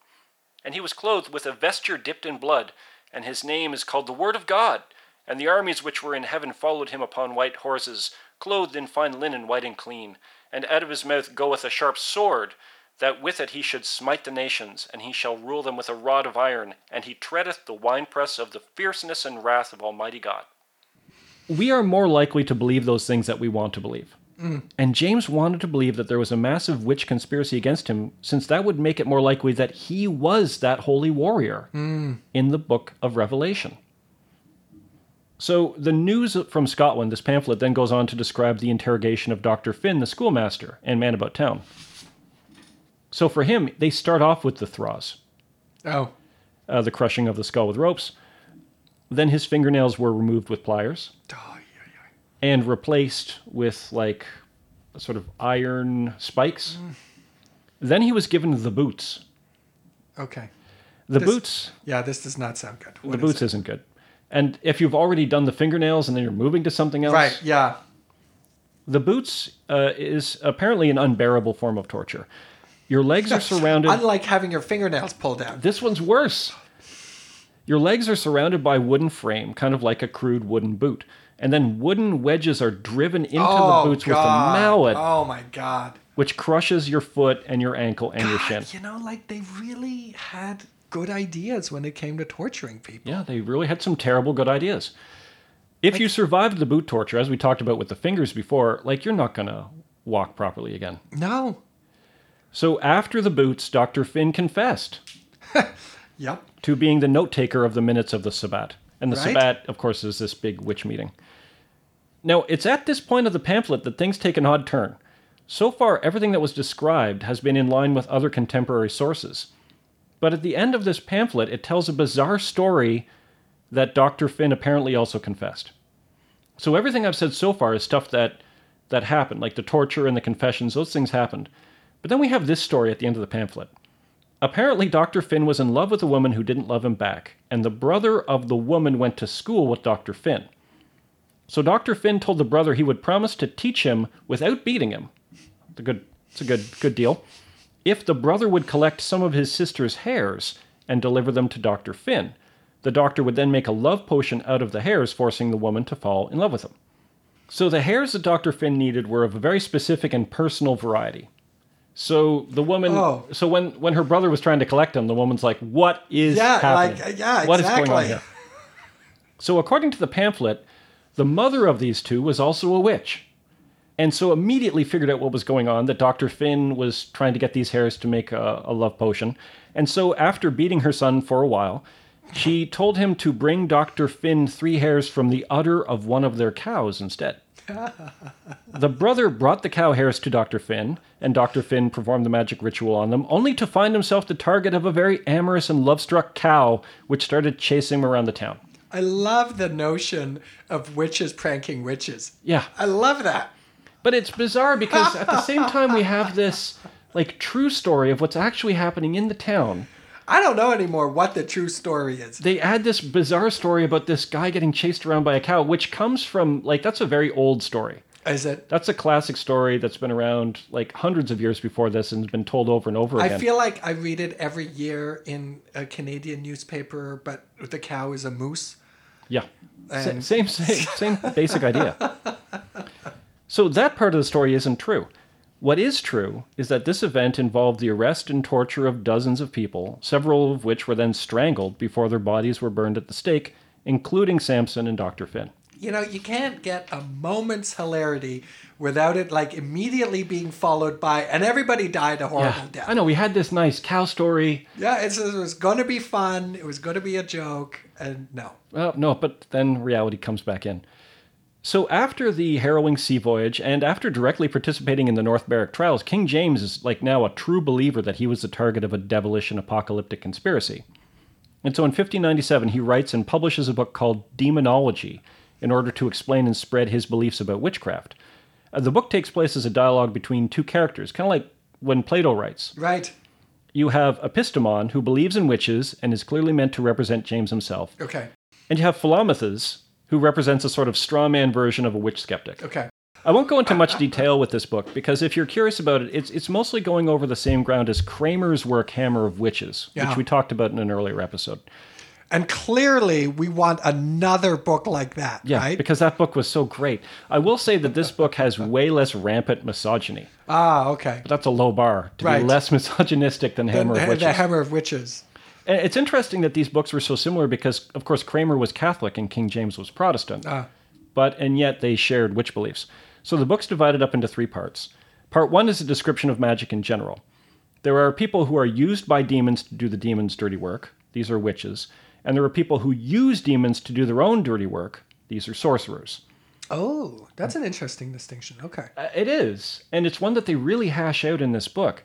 And he was clothed with a vesture dipped in blood, and his name is called the Word of God. And the armies which were in heaven followed him upon white horses, clothed in fine linen white and clean. And out of his mouth goeth a sharp sword, that with it he should smite the nations, and he shall rule them with a rod of iron, and he treadeth the winepress of the fierceness and wrath of Almighty God. We are more likely to believe those things that we want to believe. And James wanted to believe that there was a massive witch conspiracy against him, since that would make it more likely that he was that holy warrior in the book of Revelation. So, the news from Scotland, this pamphlet, then goes on to describe the interrogation of Dr. Finn, the schoolmaster, and man about town. So, for him, they start off with the thraws, Oh. uh, the crushing of the skull with ropes. Then his fingernails were removed with pliers Oh. And replaced with like sort of iron spikes. Then he was given the boots. Okay. The This- boots, Yeah, this does not sound good. What the is boots isn't good. And if you've already done the fingernails and then you're moving to something else, Right. Yeah. the boots uh, is apparently an unbearable form of torture. Your legs are surrounded. Unlike having your fingernails pulled out. This one's worse. Your legs are surrounded by wooden frame, kind of like a crude wooden boot. And then wooden wedges are driven into oh, the boots God. with a mallet, Oh my God. which crushes your foot and your ankle and your shin. You know, like they really had good ideas when it came to torturing people. Yeah, they really had some terrible good ideas. If you survived the boot torture, as we talked about with the fingers before, like you're not gonna walk properly again. No. So after the boots, Dr. Finn confessed Yep. to being the note taker of the minutes of the Sabbat. And the Right. Sabbat, of course, is this big witch meeting. Now, it's at this point of the pamphlet that things take an odd turn. So far, everything that was described has been in line with other contemporary sources. But at the end of this pamphlet, it tells a bizarre story that Dr. Finn apparently also confessed. So everything I've said so far is stuff that that happened, like the torture and the confessions, those things happened. But then we have this story at the end of the pamphlet. Apparently, Dr. Finn was in love with a woman who didn't love him back, and the brother of the woman went to school with Dr. Finn. So Dr. Finn told the brother he would promise to teach him without beating him. It's a good, it's a good, good deal. If the brother would collect some of his sister's hairs and deliver them to Dr. Finn, the doctor would then make a love potion out of the hairs, forcing the woman to fall in love with him. So the hairs that Dr. Finn needed were of a very specific and personal variety. So the woman, Oh. so when when her brother was trying to collect them, the woman's like, "What is Yeah, happening? like, yeah, What is going on here?" So according to the pamphlet, the mother of these two was also a witch, and so immediately figured out what was going on. That Dr. Finn was trying to get these hairs to make a, a love potion, and so after beating her son for a while, she told him to bring Dr. Finn three hairs from the udder of one of their cows instead. The brother brought the cow hairs to Dr. Finn, and Dr. Finn performed the magic ritual on them, only to find himself the target of a very amorous and love struck cow, which started chasing him around the town. I love the notion of witches pranking witches. Yeah. I love that. But it's bizarre because at the same time, we have this like true story of what's actually happening in the town. I don't know anymore what the true story is. They add this bizarre story about this guy getting chased around by a cow, which comes from like that's a very old story. Is it? That's a classic story that's been around like hundreds of years before this and has been told over and over again. I feel like I read it every year in a Canadian newspaper, but the cow is a moose. Yeah. And- same, same, same basic idea. So that part of the story isn't true. What is true is that this event involved the arrest and torture of dozens of people, several of which were then strangled before their bodies were burned at the stake, including Sampson and Dr. Finn. You know, you can't get a moment's hilarity without it like immediately being followed by, and everybody died a horrible Yeah, death. I know we had this nice cow story. Yeah, it's, it was going to be fun. It was going to be a joke, and no. Well, no, but then reality comes back in. So after the harrowing sea voyage and after directly participating in the North Berwick trials, King James is like now a true believer that he was the target of a devilish and apocalyptic conspiracy. And so in 1597 he writes and publishes a book called Demonology in order to explain and spread his beliefs about witchcraft. Uh, the book takes place as a dialogue between two characters, kind of like when Plato writes. Right. You have Epistemon, who believes in witches and is clearly meant to represent James himself. Okay. And you have Philomathus, who represents a sort of straw man version of a witch skeptic. Okay. I won't go into much detail with this book because if you're curious about it, it's, it's mostly going over the same ground as Kramer's work, Hammer of Witches, Yeah. which we talked about in an earlier episode. And clearly, we want another book like that, Yeah, right? because that book was so great. I will say that this book has way less rampant misogyny. ah, okay. But that's a low bar to Right. be less misogynistic than Hammer the, of Witches. the Hammer of Witches. And It's interesting that these books were so similar because, of course, Kramer was Catholic and King James was Protestant. Ah. But, and yet they shared witch beliefs. So the book's divided up into three parts. Part one is a description of magic in general. There are people who are used by demons to do the demons' dirty work. These are witches. And there are people who use demons to do their own dirty work. These are sorcerers. Oh, that's an interesting distinction. Okay. Uh, It is. And it's one that they really hash out in this book.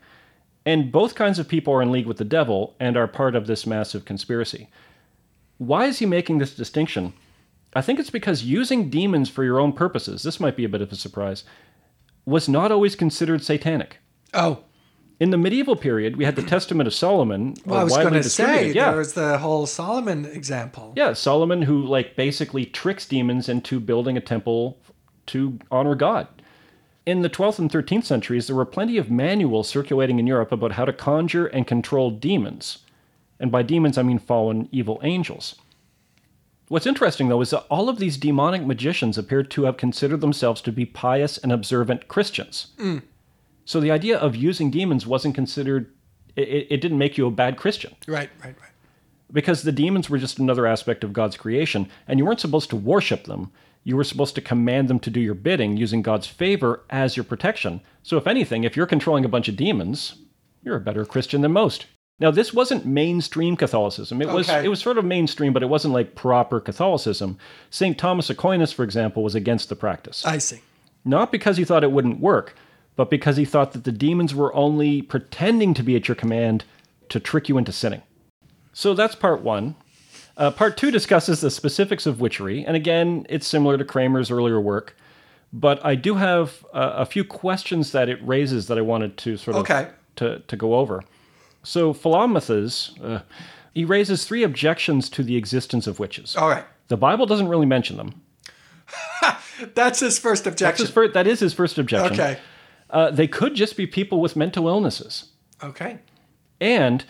And both kinds of people are in league with the devil and are part of this massive conspiracy. Why is he making this distinction? I think it's because using demons for your own purposes, this might be a bit of a surprise, was not always considered satanic. Oh, In the medieval period, we had the Testament of Solomon. well, I was going to say yeah. there was the whole Solomon example. Yeah, Solomon who like basically tricks demons into building a temple to honor God. In the 12th and 13th centuries, there were plenty of manuals circulating in Europe about how to conjure and control demons. And by demons, I mean fallen evil angels. What's interesting, though, is that all of these demonic magicians appeared to have considered themselves to be pious and observant Christians. Mm. So the idea of using demons wasn't considered, it, it didn't make you a bad Christian Right, right, right. because the demons were just another aspect of God's creation, and you weren't supposed to worship them. You were supposed to command them to do your bidding using God's favor as your protection. So, if anything, if you're controlling a bunch of demons, you're a better Christian than most. Now, this wasn't mainstream Catholicism. It was Okay. it was sort of mainstream, but it wasn't like proper Catholicism. St. Thomas Aquinas, for example, was against the practice. I see. Not because he thought it wouldn't work, but because he thought that the demons were only pretending to be at your command to trick you into sinning. So that's part one. Uh, part two discusses the specifics of witchery, and again, it's similar to Kramer's earlier work, but I do have uh, a few questions that it raises that I wanted to sort of Okay. to, to go over. So Philomathus, uh, he raises three objections to the existence of witches. All right. The Bible doesn't really mention them. That's his first That's objection. his fir- that is his first objection. okay. Uh, they could just be people with mental illnesses. Okay. And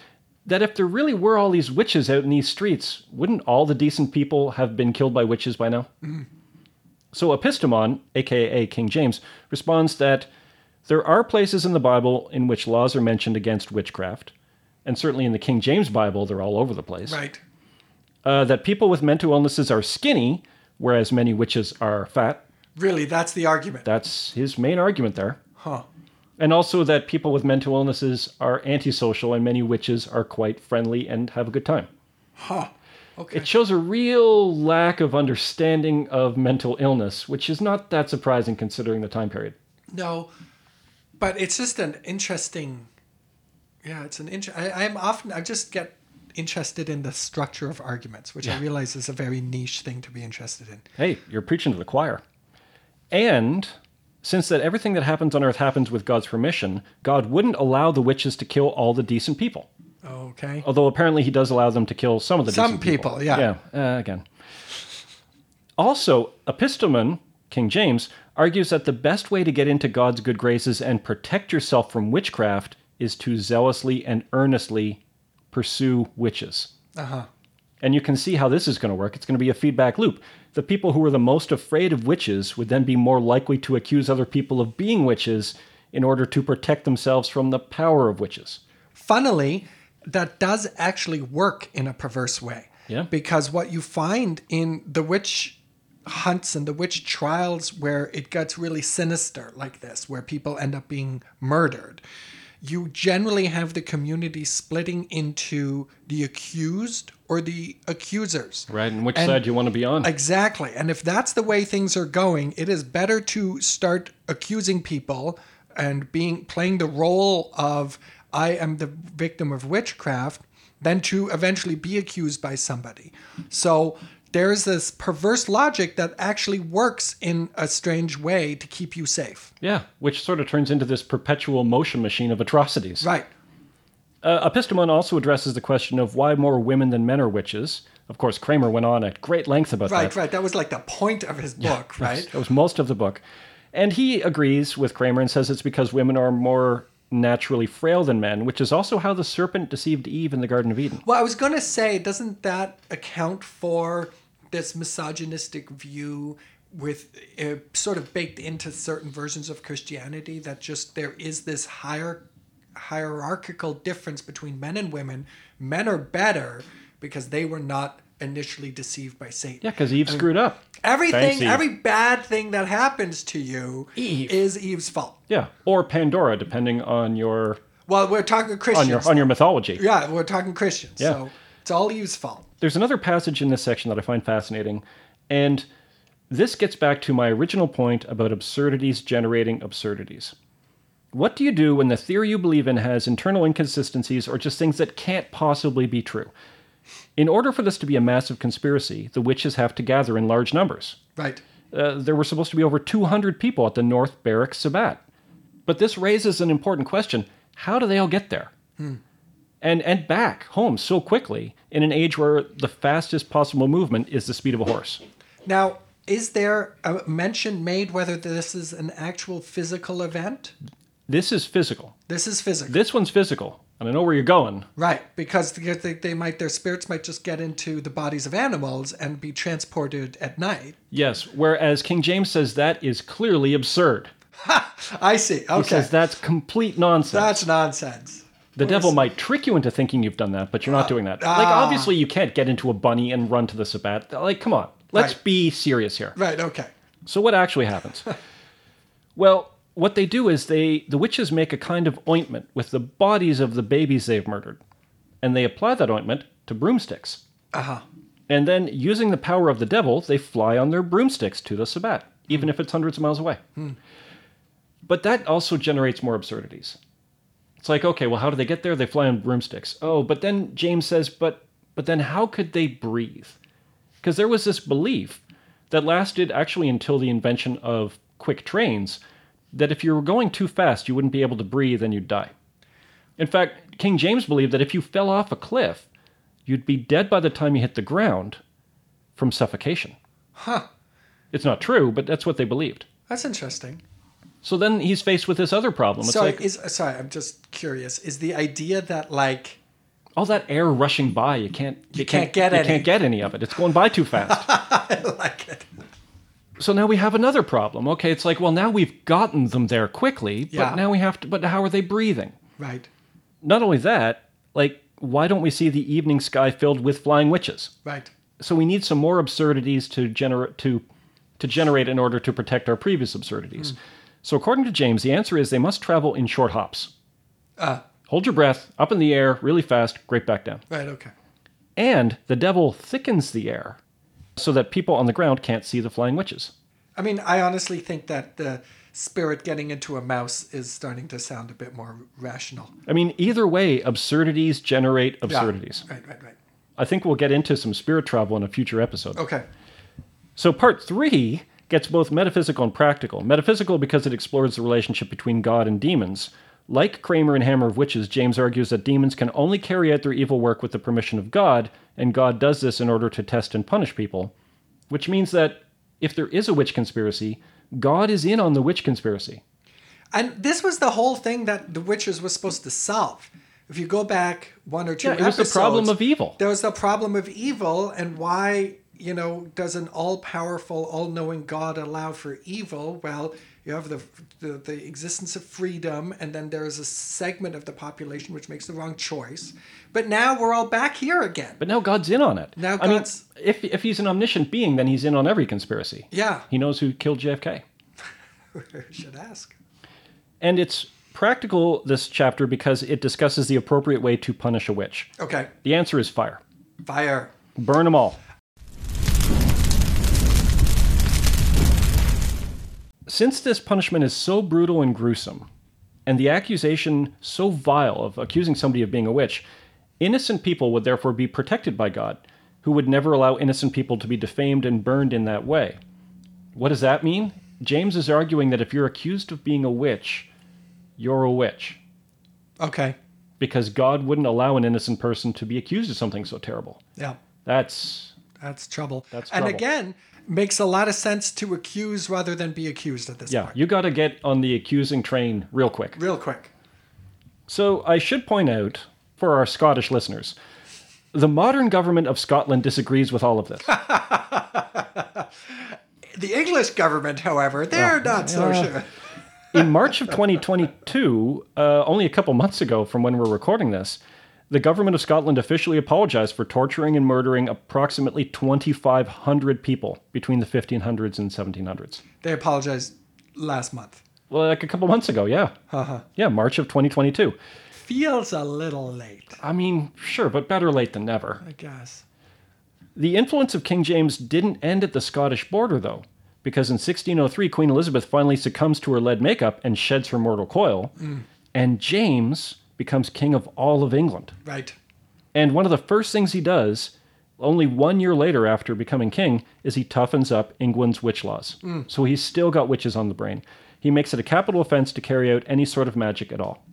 that if there really were all these witches out in these streets, wouldn't all the decent people have been killed by witches by now? So Epistemon, aka King James, responds that there are places in the Bible in which laws are mentioned against witchcraft, and certainly in the King James Bible, they're all over the place. Right. Uh, that people with mental illnesses are skinny, whereas many witches are fat. Really, that's the argument. That's his main argument there. Huh. And also that people with mental illnesses are antisocial and many witches are quite friendly and have a good time. Huh. Okay. It shows a real lack of understanding of mental illness, which is not that surprising considering the time period. No, but it's just an interesting. Yeah, it's an inter- I, I'm often I just get interested in the structure of arguments, which I realize is a very niche thing to be interested in. Hey, you're preaching to the choir. And since that everything that happens on earth happens with God's permission, God wouldn't allow the witches to kill all the decent people. Okay. Although apparently he does allow them to kill some of the Some decent people. people, yeah. Yeah, uh, again. Also, Epistemon, King James, argues that the best way to get into God's good graces and protect yourself from witchcraft is to zealously and earnestly pursue witches. Uh huh. And you can see how this is going to work. It's going to be a feedback loop. The people who are the most afraid of witches would then be more likely to accuse other people of being witches in order to protect themselves from the power of witches. Funnily, that does actually work in a perverse way. Yeah. Because what you find in the witch hunts and the witch trials where it gets really sinister like this, where people end up being murdered, you generally have the community splitting into the accused or the accusers. Right. And which And- side you want to be on? Exactly. And if that's the way things are going, it is better to start accusing people and being playing the role of I am the victim of witchcraft than to eventually be accused by somebody. So there's this perverse logic that actually works in a strange way to keep you safe. yeah. Which sort of turns into this perpetual motion machine of atrocities. Right. Uh, Epistemon also addresses the question of why more women than men are witches. Of course, Kramer went on at great length about Right, that. right. Right. That was like the point of his book, right? That was most of the book. And he agrees with Kramer and says it's because women are more naturally frail than men, which is also how the serpent deceived Eve in the Garden of Eden. Well, I was going to say, doesn't that account for this misogynistic view with uh, sort of baked into certain versions of Christianity that just there is this higher hierarchical difference between men and women. Men are better because they were not initially deceived by Satan. Yeah, because Eve screwed up. Everything, Thanks, Eve. every bad thing that happens to you Eve. is Eve's fault. Yeah, or Pandora, depending on your Well, we're talking Christians. on your on your mythology. yeah, we're talking Christians. Yeah. So it's all Eve's fault. There's another passage in this section that I find fascinating, and this gets back to my original point about absurdities generating absurdities. What do you do when the theory you believe in has internal inconsistencies or just things that can't possibly be true? In order for this to be a massive conspiracy, the witches have to gather in large numbers. Right. Uh, there were supposed to be over 200 people at the North Berwick Sabbat. But this raises an important question how do they all get there? And, and back home so quickly in an age where the fastest possible movement is the speed of a horse? Now, is there a mention made whether this is an actual physical event? This is physical. This is physical. This one's physical, and I know where you're going. right, because they, they, might their spirits might just get into the bodies of animals and be transported at night. Yes, whereas King James says that is clearly absurd. I see. Okay. He says that's complete nonsense. That's nonsense. The devil might trick you into thinking you've done that, but you're not doing that. like, ah. obviously, you can't get into a bunny and run to the Sabbat. Like, come on. Let's Right. be serious here. Right, okay. So what actually happens? well, what they do is they the witches make a kind of ointment with the bodies of the babies they've murdered, and they apply that ointment to broomsticks. Uh-huh. And then, using the power of the devil, they fly on their broomsticks to the Sabbat, even if it's hundreds of miles away. But that also generates more absurdities. It's like, okay, well, how do they get there? They fly on broomsticks. Oh, but then James says, but but then how could they breathe? Because there was this belief that lasted actually until the invention of quick trains that if you were going too fast, you wouldn't be able to breathe and you'd die. In fact, King James believed that if you fell off a cliff, you'd be dead by the time you hit the ground from suffocation. Huh. It's not true, but that's what they believed. That's interesting. So then he's faced with this other problem. It's Sorry, like is sorry, I'm just curious. Is the idea that like all that air rushing by, you can't you, can't get you any. can't get any of it. It's going by too fast. I like it. so now we have another problem. Okay, it's like, well, now we've gotten them there quickly, but Yeah. now we have to but how are they breathing? Right. Not only that, like why don't we see the evening sky filled with flying witches? Right. so we need some more absurdities to generate to to generate in order to protect our previous absurdities. Hmm. So according to James, the answer is they must travel in short hops. Uh Hold your breath, up in the air, really fast, great back down. right, okay. And the devil thickens the air so that people on the ground can't see the flying witches. I mean, I honestly think that the spirit getting into a mouse is starting to sound a bit more rational. I mean, either way, absurdities generate Yeah. absurdities. Right, right, right. I think we'll get into some spirit travel in a future episode. Okay. So part three gets both metaphysical and practical. Metaphysical because it explores the relationship between God and demons. Like Kramer and Hammer of Witches, James argues that demons can only carry out their evil work with the permission of God, and God does this in order to test and punish people. Which means that if there is a witch conspiracy, God is in on the witch conspiracy. And this was the whole thing that the witches was supposed to solve. If you go back one or two Yeah, it was the problem of evil. There was the problem of evil and why you know, does an all-powerful, all-knowing God allow for evil? Well, you have the, the the existence of freedom, and then there's a segment of the population which makes the wrong choice. But now we're all back here again. But now God's in on it. Now I mean, if if he's an omniscient being, then he's in on every conspiracy. Yeah, He knows who killed JFK. should ask. And it's practical this chapter because it discusses the appropriate way to punish a witch. Okay, The answer is fire. fire. Burn them all. Since this punishment is so brutal and gruesome, and the accusation so vile of accusing somebody of being a witch, innocent people would therefore be protected by God, who would never allow innocent people to be defamed and burned in that way. What does that mean? James is arguing that if you're accused of being a witch, you're a witch, Okay, because God wouldn't allow an innocent person to be accused of something so terrible. yeah. That's That's trouble. That's trouble. and again, makes a lot of sense to accuse rather than be accused at this Yeah, point. Yeah, you got to get on the accusing train real quick. Real quick. So I should point out for our Scottish listeners, the modern government of Scotland disagrees with all of this. The English government, however, they're not so yeah. sure. In March of 2022, uh, only a couple months ago from when we're recording this, the government of Scotland officially apologized for torturing and murdering approximately 2,500 people between the 1500s and 1700s. They apologized last month. Well, like a couple months ago, yeah. Uh-huh. Yeah, March of 2022. Feels a little late, I mean, sure, but better late than never. I guess. The influence of King James didn't end at the Scottish border, though, because in 1603, Queen Elizabeth finally succumbs to her lead makeup and sheds her mortal coil, and James becomes king of all of England. Right. And one of the first things he does, only one year later after becoming king, is he toughens up England's witch laws. So he's still got witches on the brain. He makes it a capital offense to carry out any sort of magic at all.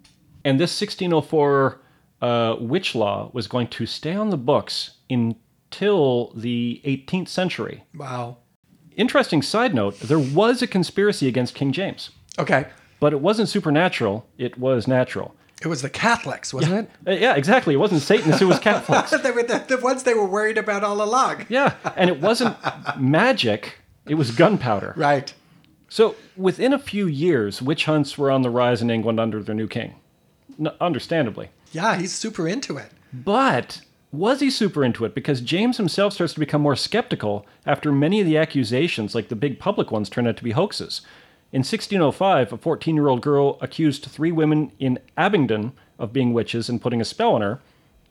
And this 1604 uh, witch law was going to stay on the books until the 18th century. Wow. Interesting side note there was a conspiracy against King James, Okay. but it wasn't supernatural, it was natural. It was the Catholics, wasn't it? Uh, yeah, exactly. It wasn't Satanists, it was Catholics. they were the, the ones they were worried about all along. Yeah, and it wasn't magic, it was gunpowder. Right. So, within a few years, witch hunts were on the rise in England under their new king. N- understandably. Yeah, he's super into it. But was he super into it? Because James himself starts to become more skeptical after many of the accusations, like the big public ones, turn out to be hoaxes. In 1605, a 14 year old girl accused three women in Abingdon of being witches and putting a spell on her,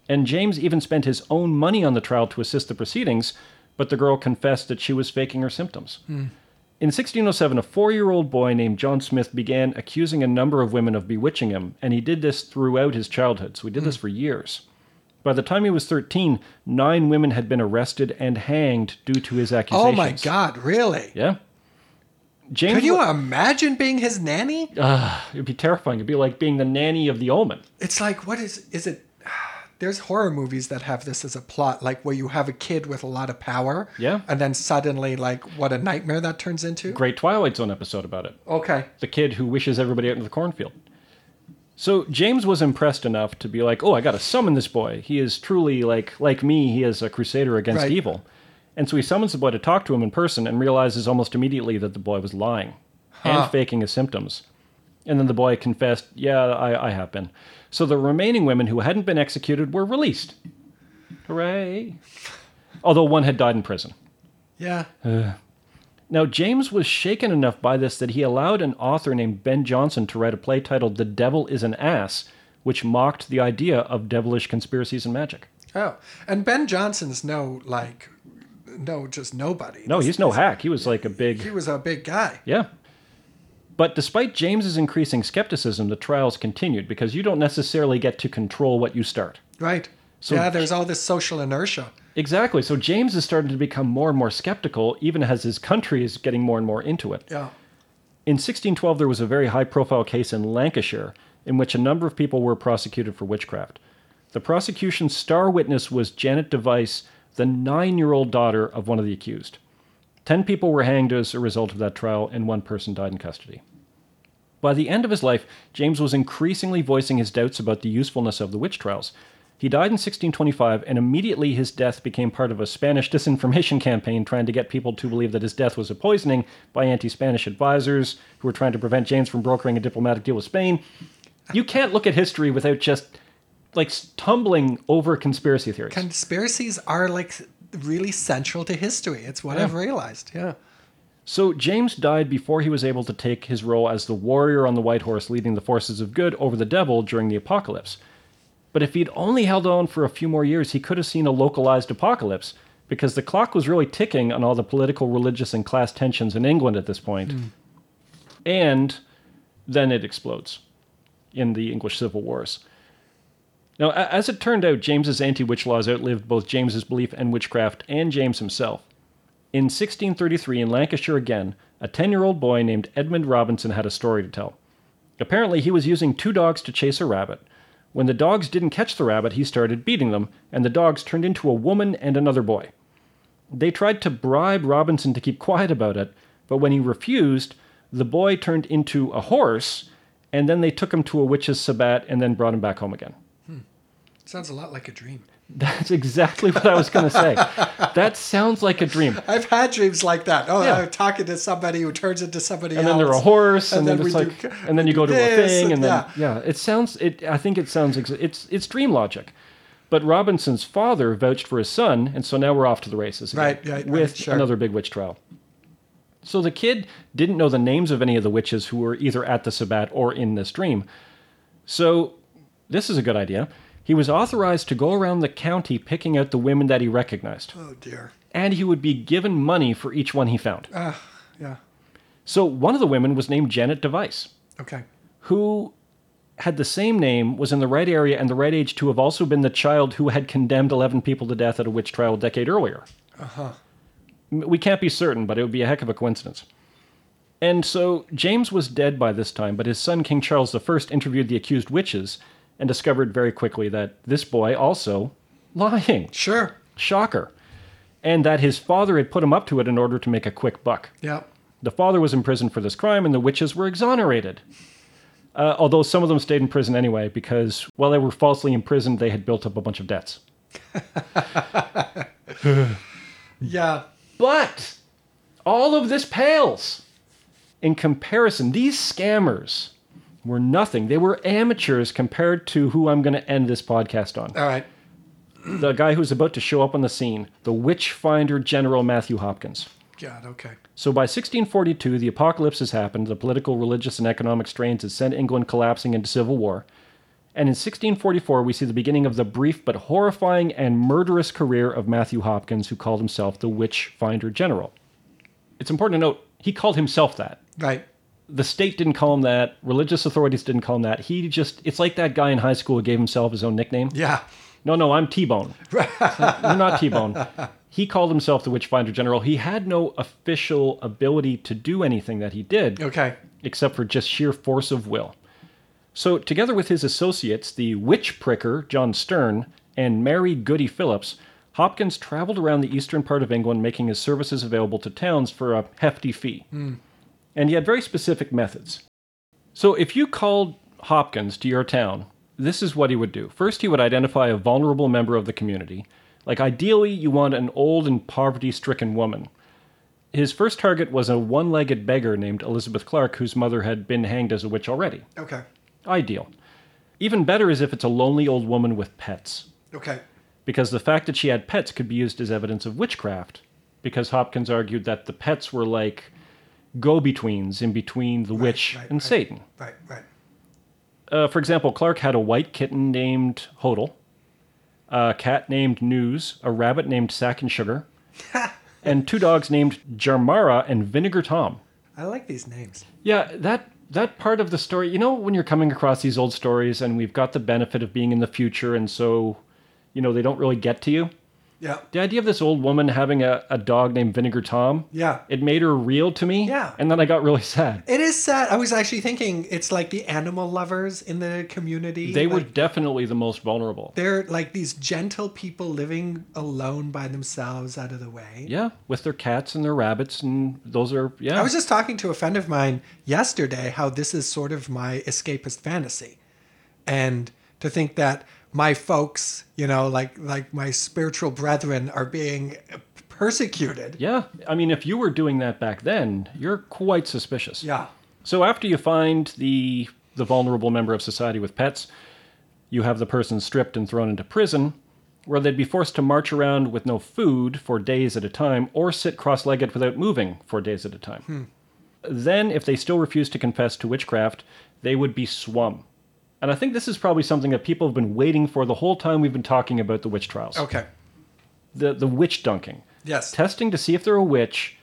and James even spent his own money on the trial to assist the proceedings, but the girl confessed that she was faking her symptoms. Hmm. In 1607, a four year old boy named John Smith began accusing a number of women of bewitching him, and he did this throughout his childhood, so he did this hmm. for years. By the time he was 13, nine women had been arrested and hanged due to his accusations. Oh my God, really? Yeah. James Could you wa- imagine being his nanny? Ah, it'd be terrifying. It'd be like being the nanny of the omen. It's like, what is, is it? There's horror movies that have this as a plot, like where you have a kid with a lot of power. Yeah. And then suddenly, like, what a nightmare that turns into. Great Twilight Zone episode about it. Okay. the kid who wishes everybody out in the cornfield. So James was impressed enough to be like, "Oh, I got to summon this boy. He is truly like like me. He is a crusader against Right. evil." And so he summons the boy to talk to him in person and realizes almost immediately that the boy was lying Huh. and faking his symptoms. And then the boy confessed, "Yeah, I, I have been." So the remaining women who hadn't been executed were released. Hooray! Although one had died in prison. Yeah. Now, James was shaken enough by this that he allowed an author named Ben Jonson to write a play titled The Devil is an Ass, which mocked the idea of devilish conspiracies and magic. Oh, and Ben Jonson's no like, no, just nobody. No, This- he's no hack. He was like a big. He was a big guy. Yeah. But despite James's increasing skepticism, the trials continued because you don't necessarily get to control what you start. Right. So- yeah, there's all this social inertia. Exactly. So James is starting to become more and more skeptical, even as his country is getting more and more into it. Yeah. In 1612, there was a very high profile case in Lancashire in which a number of people were prosecuted for witchcraft. The prosecution's star witness was Janet Device, the nine year old daughter of one of the accused. Ten people were hanged as a result of that trial, and one person died in custody. By the end of his life, James was increasingly voicing his doubts about the usefulness of the witch trials. He died in 1625, and immediately his death became part of a Spanish disinformation campaign trying to get people to believe that his death was a poisoning by anti Spanish advisors who were trying to prevent James from brokering a diplomatic deal with Spain. You can't look at history without just like tumbling over conspiracy theories. Conspiracies are like really central to history. It's what I've realized. Yeah. So James died before he was able to take his role as the warrior on the white horse leading the forces of good over the devil during the apocalypse. But if he'd only held on for a few more years, he could have seen a localized apocalypse because the clock was really ticking on all the political, religious, and class tensions in England at this point. Hmm. And then it explodes in the English Civil Wars. Now, as it turned out, James's anti-witch laws outlived both James's belief in witchcraft and James himself. In 1633, in Lancashire again, a 10 year old boy named Edmund Robinson had a story to tell. Apparently, he was using two dogs to chase a rabbit. When the dogs didn't catch the rabbit, he started beating them, and the dogs turned into a woman and another boy. They tried to bribe Robinson to keep quiet about it, but when he refused, the boy turned into a horse, and then they took him to a witch's sabbat and then brought him back home again. Sounds a lot like a dream. That's exactly what I was going to say. That sounds like a dream. I've had dreams like that. Oh, Yeah. I'm talking to somebody who turns into somebody and else. And then they're a horse, and, And then, then it's like, do and then you go to a thing, and and then yeah. yeah. it sounds. It I think it sounds. It's it's dream logic, but Robinson's father vouched for his son, and so now we're off to the races again, Right, right, right, with sure. another big witch trial. So the kid didn't know the names of any of the witches who were either at the sabbat or in this dream. So this is a good idea. He was authorized to go around the county picking out the women that he recognized, Oh dear. and he would be given money for each one he found. Ah, yeah. So one of the women was named Janet Device. Okay. who had the same name, was in the right area and the right age to have also been the child who had condemned 11 people to death at a witch trial a decade earlier. Uh-huh. We can't be certain, but it would be a heck of a coincidence. And so James was dead by this time, but his son King Charles I interviewed the accused witches and discovered very quickly that this boy also lying. Sure. Shocker. And that his father had put him up to it in order to make a quick buck. Yeah. The father was imprisoned for this crime, and the witches were exonerated. Uh, although some of them stayed in prison anyway, because while they were falsely imprisoned, they had built up a bunch of debts. Yeah. But all of this pales in comparison. These scammers were nothing. They were amateurs compared to who I'm going to end this podcast on. All right. The guy who's about to show up on the scene, the witch finder General Matthew Hopkins. God. Okay. So by 1642, the apocalypse has happened. The political, religious, and economic strains has sent England collapsing into civil war. And in 1644, we see the beginning of the brief but horrifying and murderous career of Matthew Hopkins, who called himself the Witch Finder General. It's important to note, he called himself that. Right. The state didn't call him that. Religious authorities didn't call him that. He just, it's like that guy in high school who gave himself his own nickname. Yeah. No, no, I'm T Bone. You're not T Bone. He called himself the Witchfinder General. He had no official ability to do anything that he did, Okay. except for just sheer force of will. So, together with his associates, the witch pricker, John Stern, and Mary Goody Phillips, Hopkins traveled around the eastern part of England making his services available to towns for a hefty fee. Hmm. And he had very specific methods. So, if you called Hopkins to your town, this is what he would do. First, he would identify a vulnerable member of the community. Like, ideally, you want an old and poverty stricken woman. His first target was a one legged beggar named Elizabeth Clark, whose mother had been hanged as a witch already. Okay. Ideal. Even better is if it's a lonely old woman with pets, Okay. because the fact that she had pets could be used as evidence of witchcraft, because Hopkins argued that the pets were like go betweens in between the witch right, and right. Satan. Right. Right. Uh, for example, Clark had a white kitten named Hodel, a cat named News, a rabbit named Sack and Sugar, and two dogs named Jarmara and Vinegar Tom. I like these names. Yeah, that that part of the story, you know, when you're coming across these old stories and we've got the benefit of being in the future and so, you know, they don't really get to you. Yeah. The idea of this old woman having a, a dog named Vinegar Tom, Yeah. it made her real to me. Yeah. And then I got really sad. It is sad. I was actually thinking it's like the animal lovers in the community. They were definitely the most vulnerable. They're like these gentle people living alone by themselves out of the way. Yeah, with their cats and their rabbits, and those are, yeah. I was just talking to a friend of mine yesterday how this is sort of my escapist fantasy. And to think that my folks, you know, like like my spiritual brethren are being persecuted. Yeah. I mean, if you were doing that back then, you're quite suspicious. Yeah. So after you find the the vulnerable member of society with pets, you have the person stripped and thrown into prison, where they'd be forced to march around with no food for days at a time, or sit cross-legged without moving for days at a time. Hmm. Then, if they still refused to confess to witchcraft, they would be swum. And I think this is probably something that people have been waiting for the whole time we've been talking about the witch trials. Okay. The the witch dunking. Yes. Testing to see if they're a witch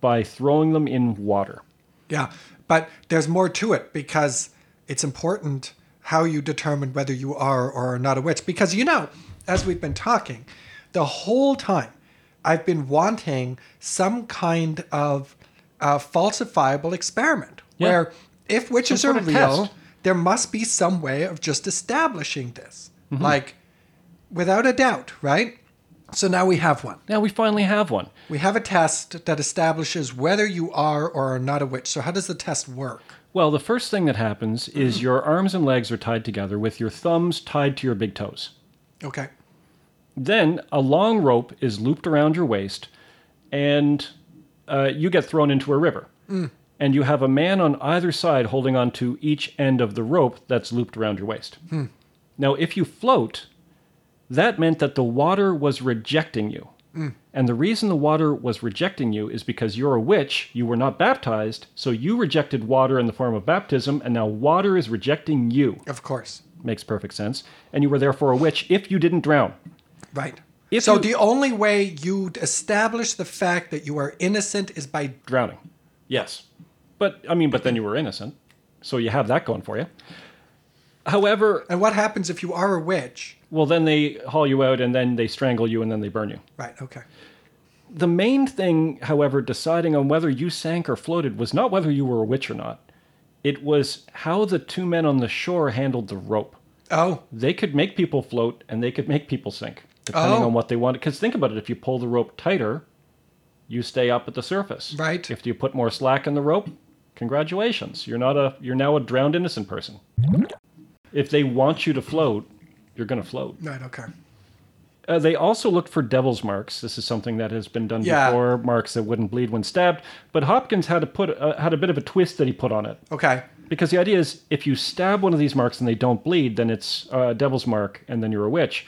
by throwing them in water. Yeah, but there's more to it because it's important how you determine whether you are or are not a witch. Because you know, as we've been talking, the whole time I've been wanting some kind of uh, falsifiable experiment Yeah. where if witches Some are real, test. There must be some way of just establishing this, Mm-hmm. like without a doubt, right? So now we have one. Now we finally have one. We have a test that establishes whether you are or are not a witch. So how does the test work? Well, the first thing that happens is your arms and legs are tied together with your thumbs tied to your big toes. Okay. Then a long rope is looped around your waist, and uh, you get thrown into a river. And you have a man on either side holding on to each end of the rope that's looped around your waist. Hmm. Now, if you float, that meant that the water was rejecting you. Hmm. And the reason the water was rejecting you is because you're a witch, you were not baptized, so you rejected water in the form of baptism, and now water is rejecting you. Of course. Makes perfect sense. And you were therefore a witch if you didn't drown. Right. If so you- the only way you'd establish the fact that you are innocent is by drowning. Yes. But I mean, but then you were innocent. So you have that going for you. However, and what happens if you are a witch? well then they haul you out and then they strangle you and then they burn you. Right. Okay. The main thing, however, deciding on whether you sank or floated was not whether you were a witch or not. It was how the two men on the shore handled the rope. Oh. They could make people float and they could make people sink, depending Oh. on what they wanted. Because think about it if you pull the rope tighter, you stay up at the surface. Right. If you put more slack in the rope, congratulations. You're not a you're now a drowned innocent person. If they want you to float, you're going to float. Right. Okay. Uh, they also looked for devil's marks. This is something that has been done Yeah. before, marks that wouldn't bleed when stabbed. But Hopkins had to put uh, had a bit of a twist that he put on it. Okay. Because the idea is, if you stab one of these marks and they don't bleed, then it's a devil's mark, and then you're a witch.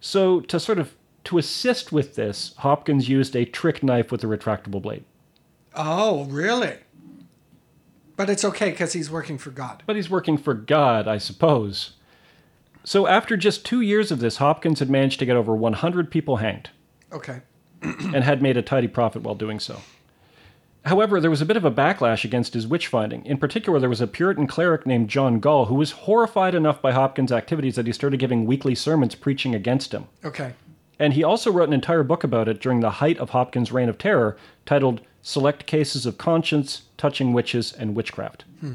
So to sort of to assist with this, Hopkins used a trick knife with a retractable blade. Oh, really? But it's okay because he's working for God. But he's working for God, I suppose. So after just two years of this, Hopkins had managed to get over 100 people hanged. Okay. and had made a tidy profit while doing so. However, there was a bit of a backlash against his witch finding. In particular, there was a Puritan cleric named John Gaule who was horrified enough by Hopkins' activities that he started giving weekly sermons preaching against him. Okay. And he also wrote an entire book about it during the height of Hopkins' reign of terror, titled Select Cases of Conscience, Touching Witches, and Witchcraft. Hmm.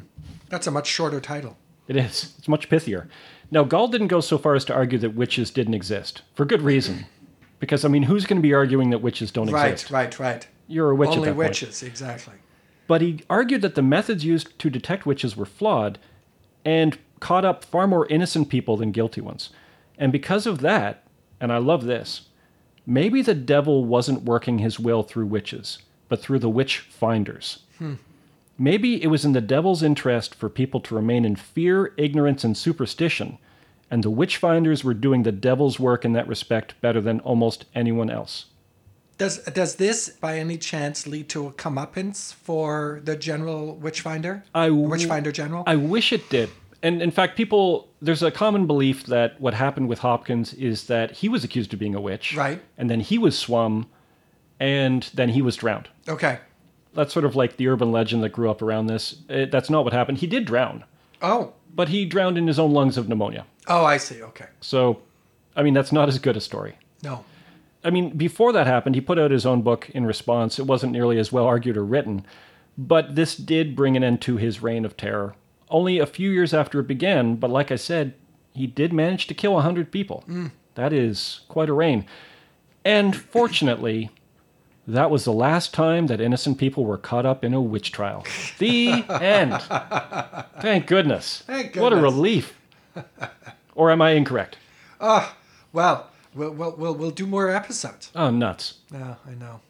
That's a much shorter title. It is. It's much pithier. Now, Gaule didn't go so far as to argue that witches didn't exist, for good reason. Because, I mean, who's going to be arguing that witches don't Right. exist? Right. Right. Right. You're a witch at Only that point. witches. Exactly. But he argued that the methods used to detect witches were flawed and caught up far more innocent people than guilty ones. And because of that, and I love this, maybe the devil wasn't working his will through witches, but through the witch finders. Hmm. Maybe it was in the devil's interest for people to remain in fear, ignorance, and superstition, and the witch finders were doing the devil's work in that respect better than almost anyone else. Does does this by any chance lead to a comeuppance for the general witchfinder? I w- Witchfinder general. I wish it did. And in fact, people, there's a common belief that what happened with Hopkins is that he was accused of being a witch. Right. And then he was swum, and then he was drowned. okay. That's sort of like the urban legend that grew up around this. It, that's not what happened. He did drown, Oh. but he drowned in his own lungs of pneumonia. Oh, I see. Okay. So, I mean, that's not as good a story. No. I mean, before that happened, he put out his own book in response. It wasn't nearly as well argued or written, but this did bring an end to his reign of terror. Only a few years after it began, but like I said, he did manage to kill 100 people. That is quite a reign. And fortunately, that was the last time that innocent people were caught up in a witch trial. The end. Thank goodness. Thank goodness. What a relief. Or am I incorrect? Ah, well, we'll, we'll, we'll, we'll do more episodes. Oh, nuts. Yeah, I know.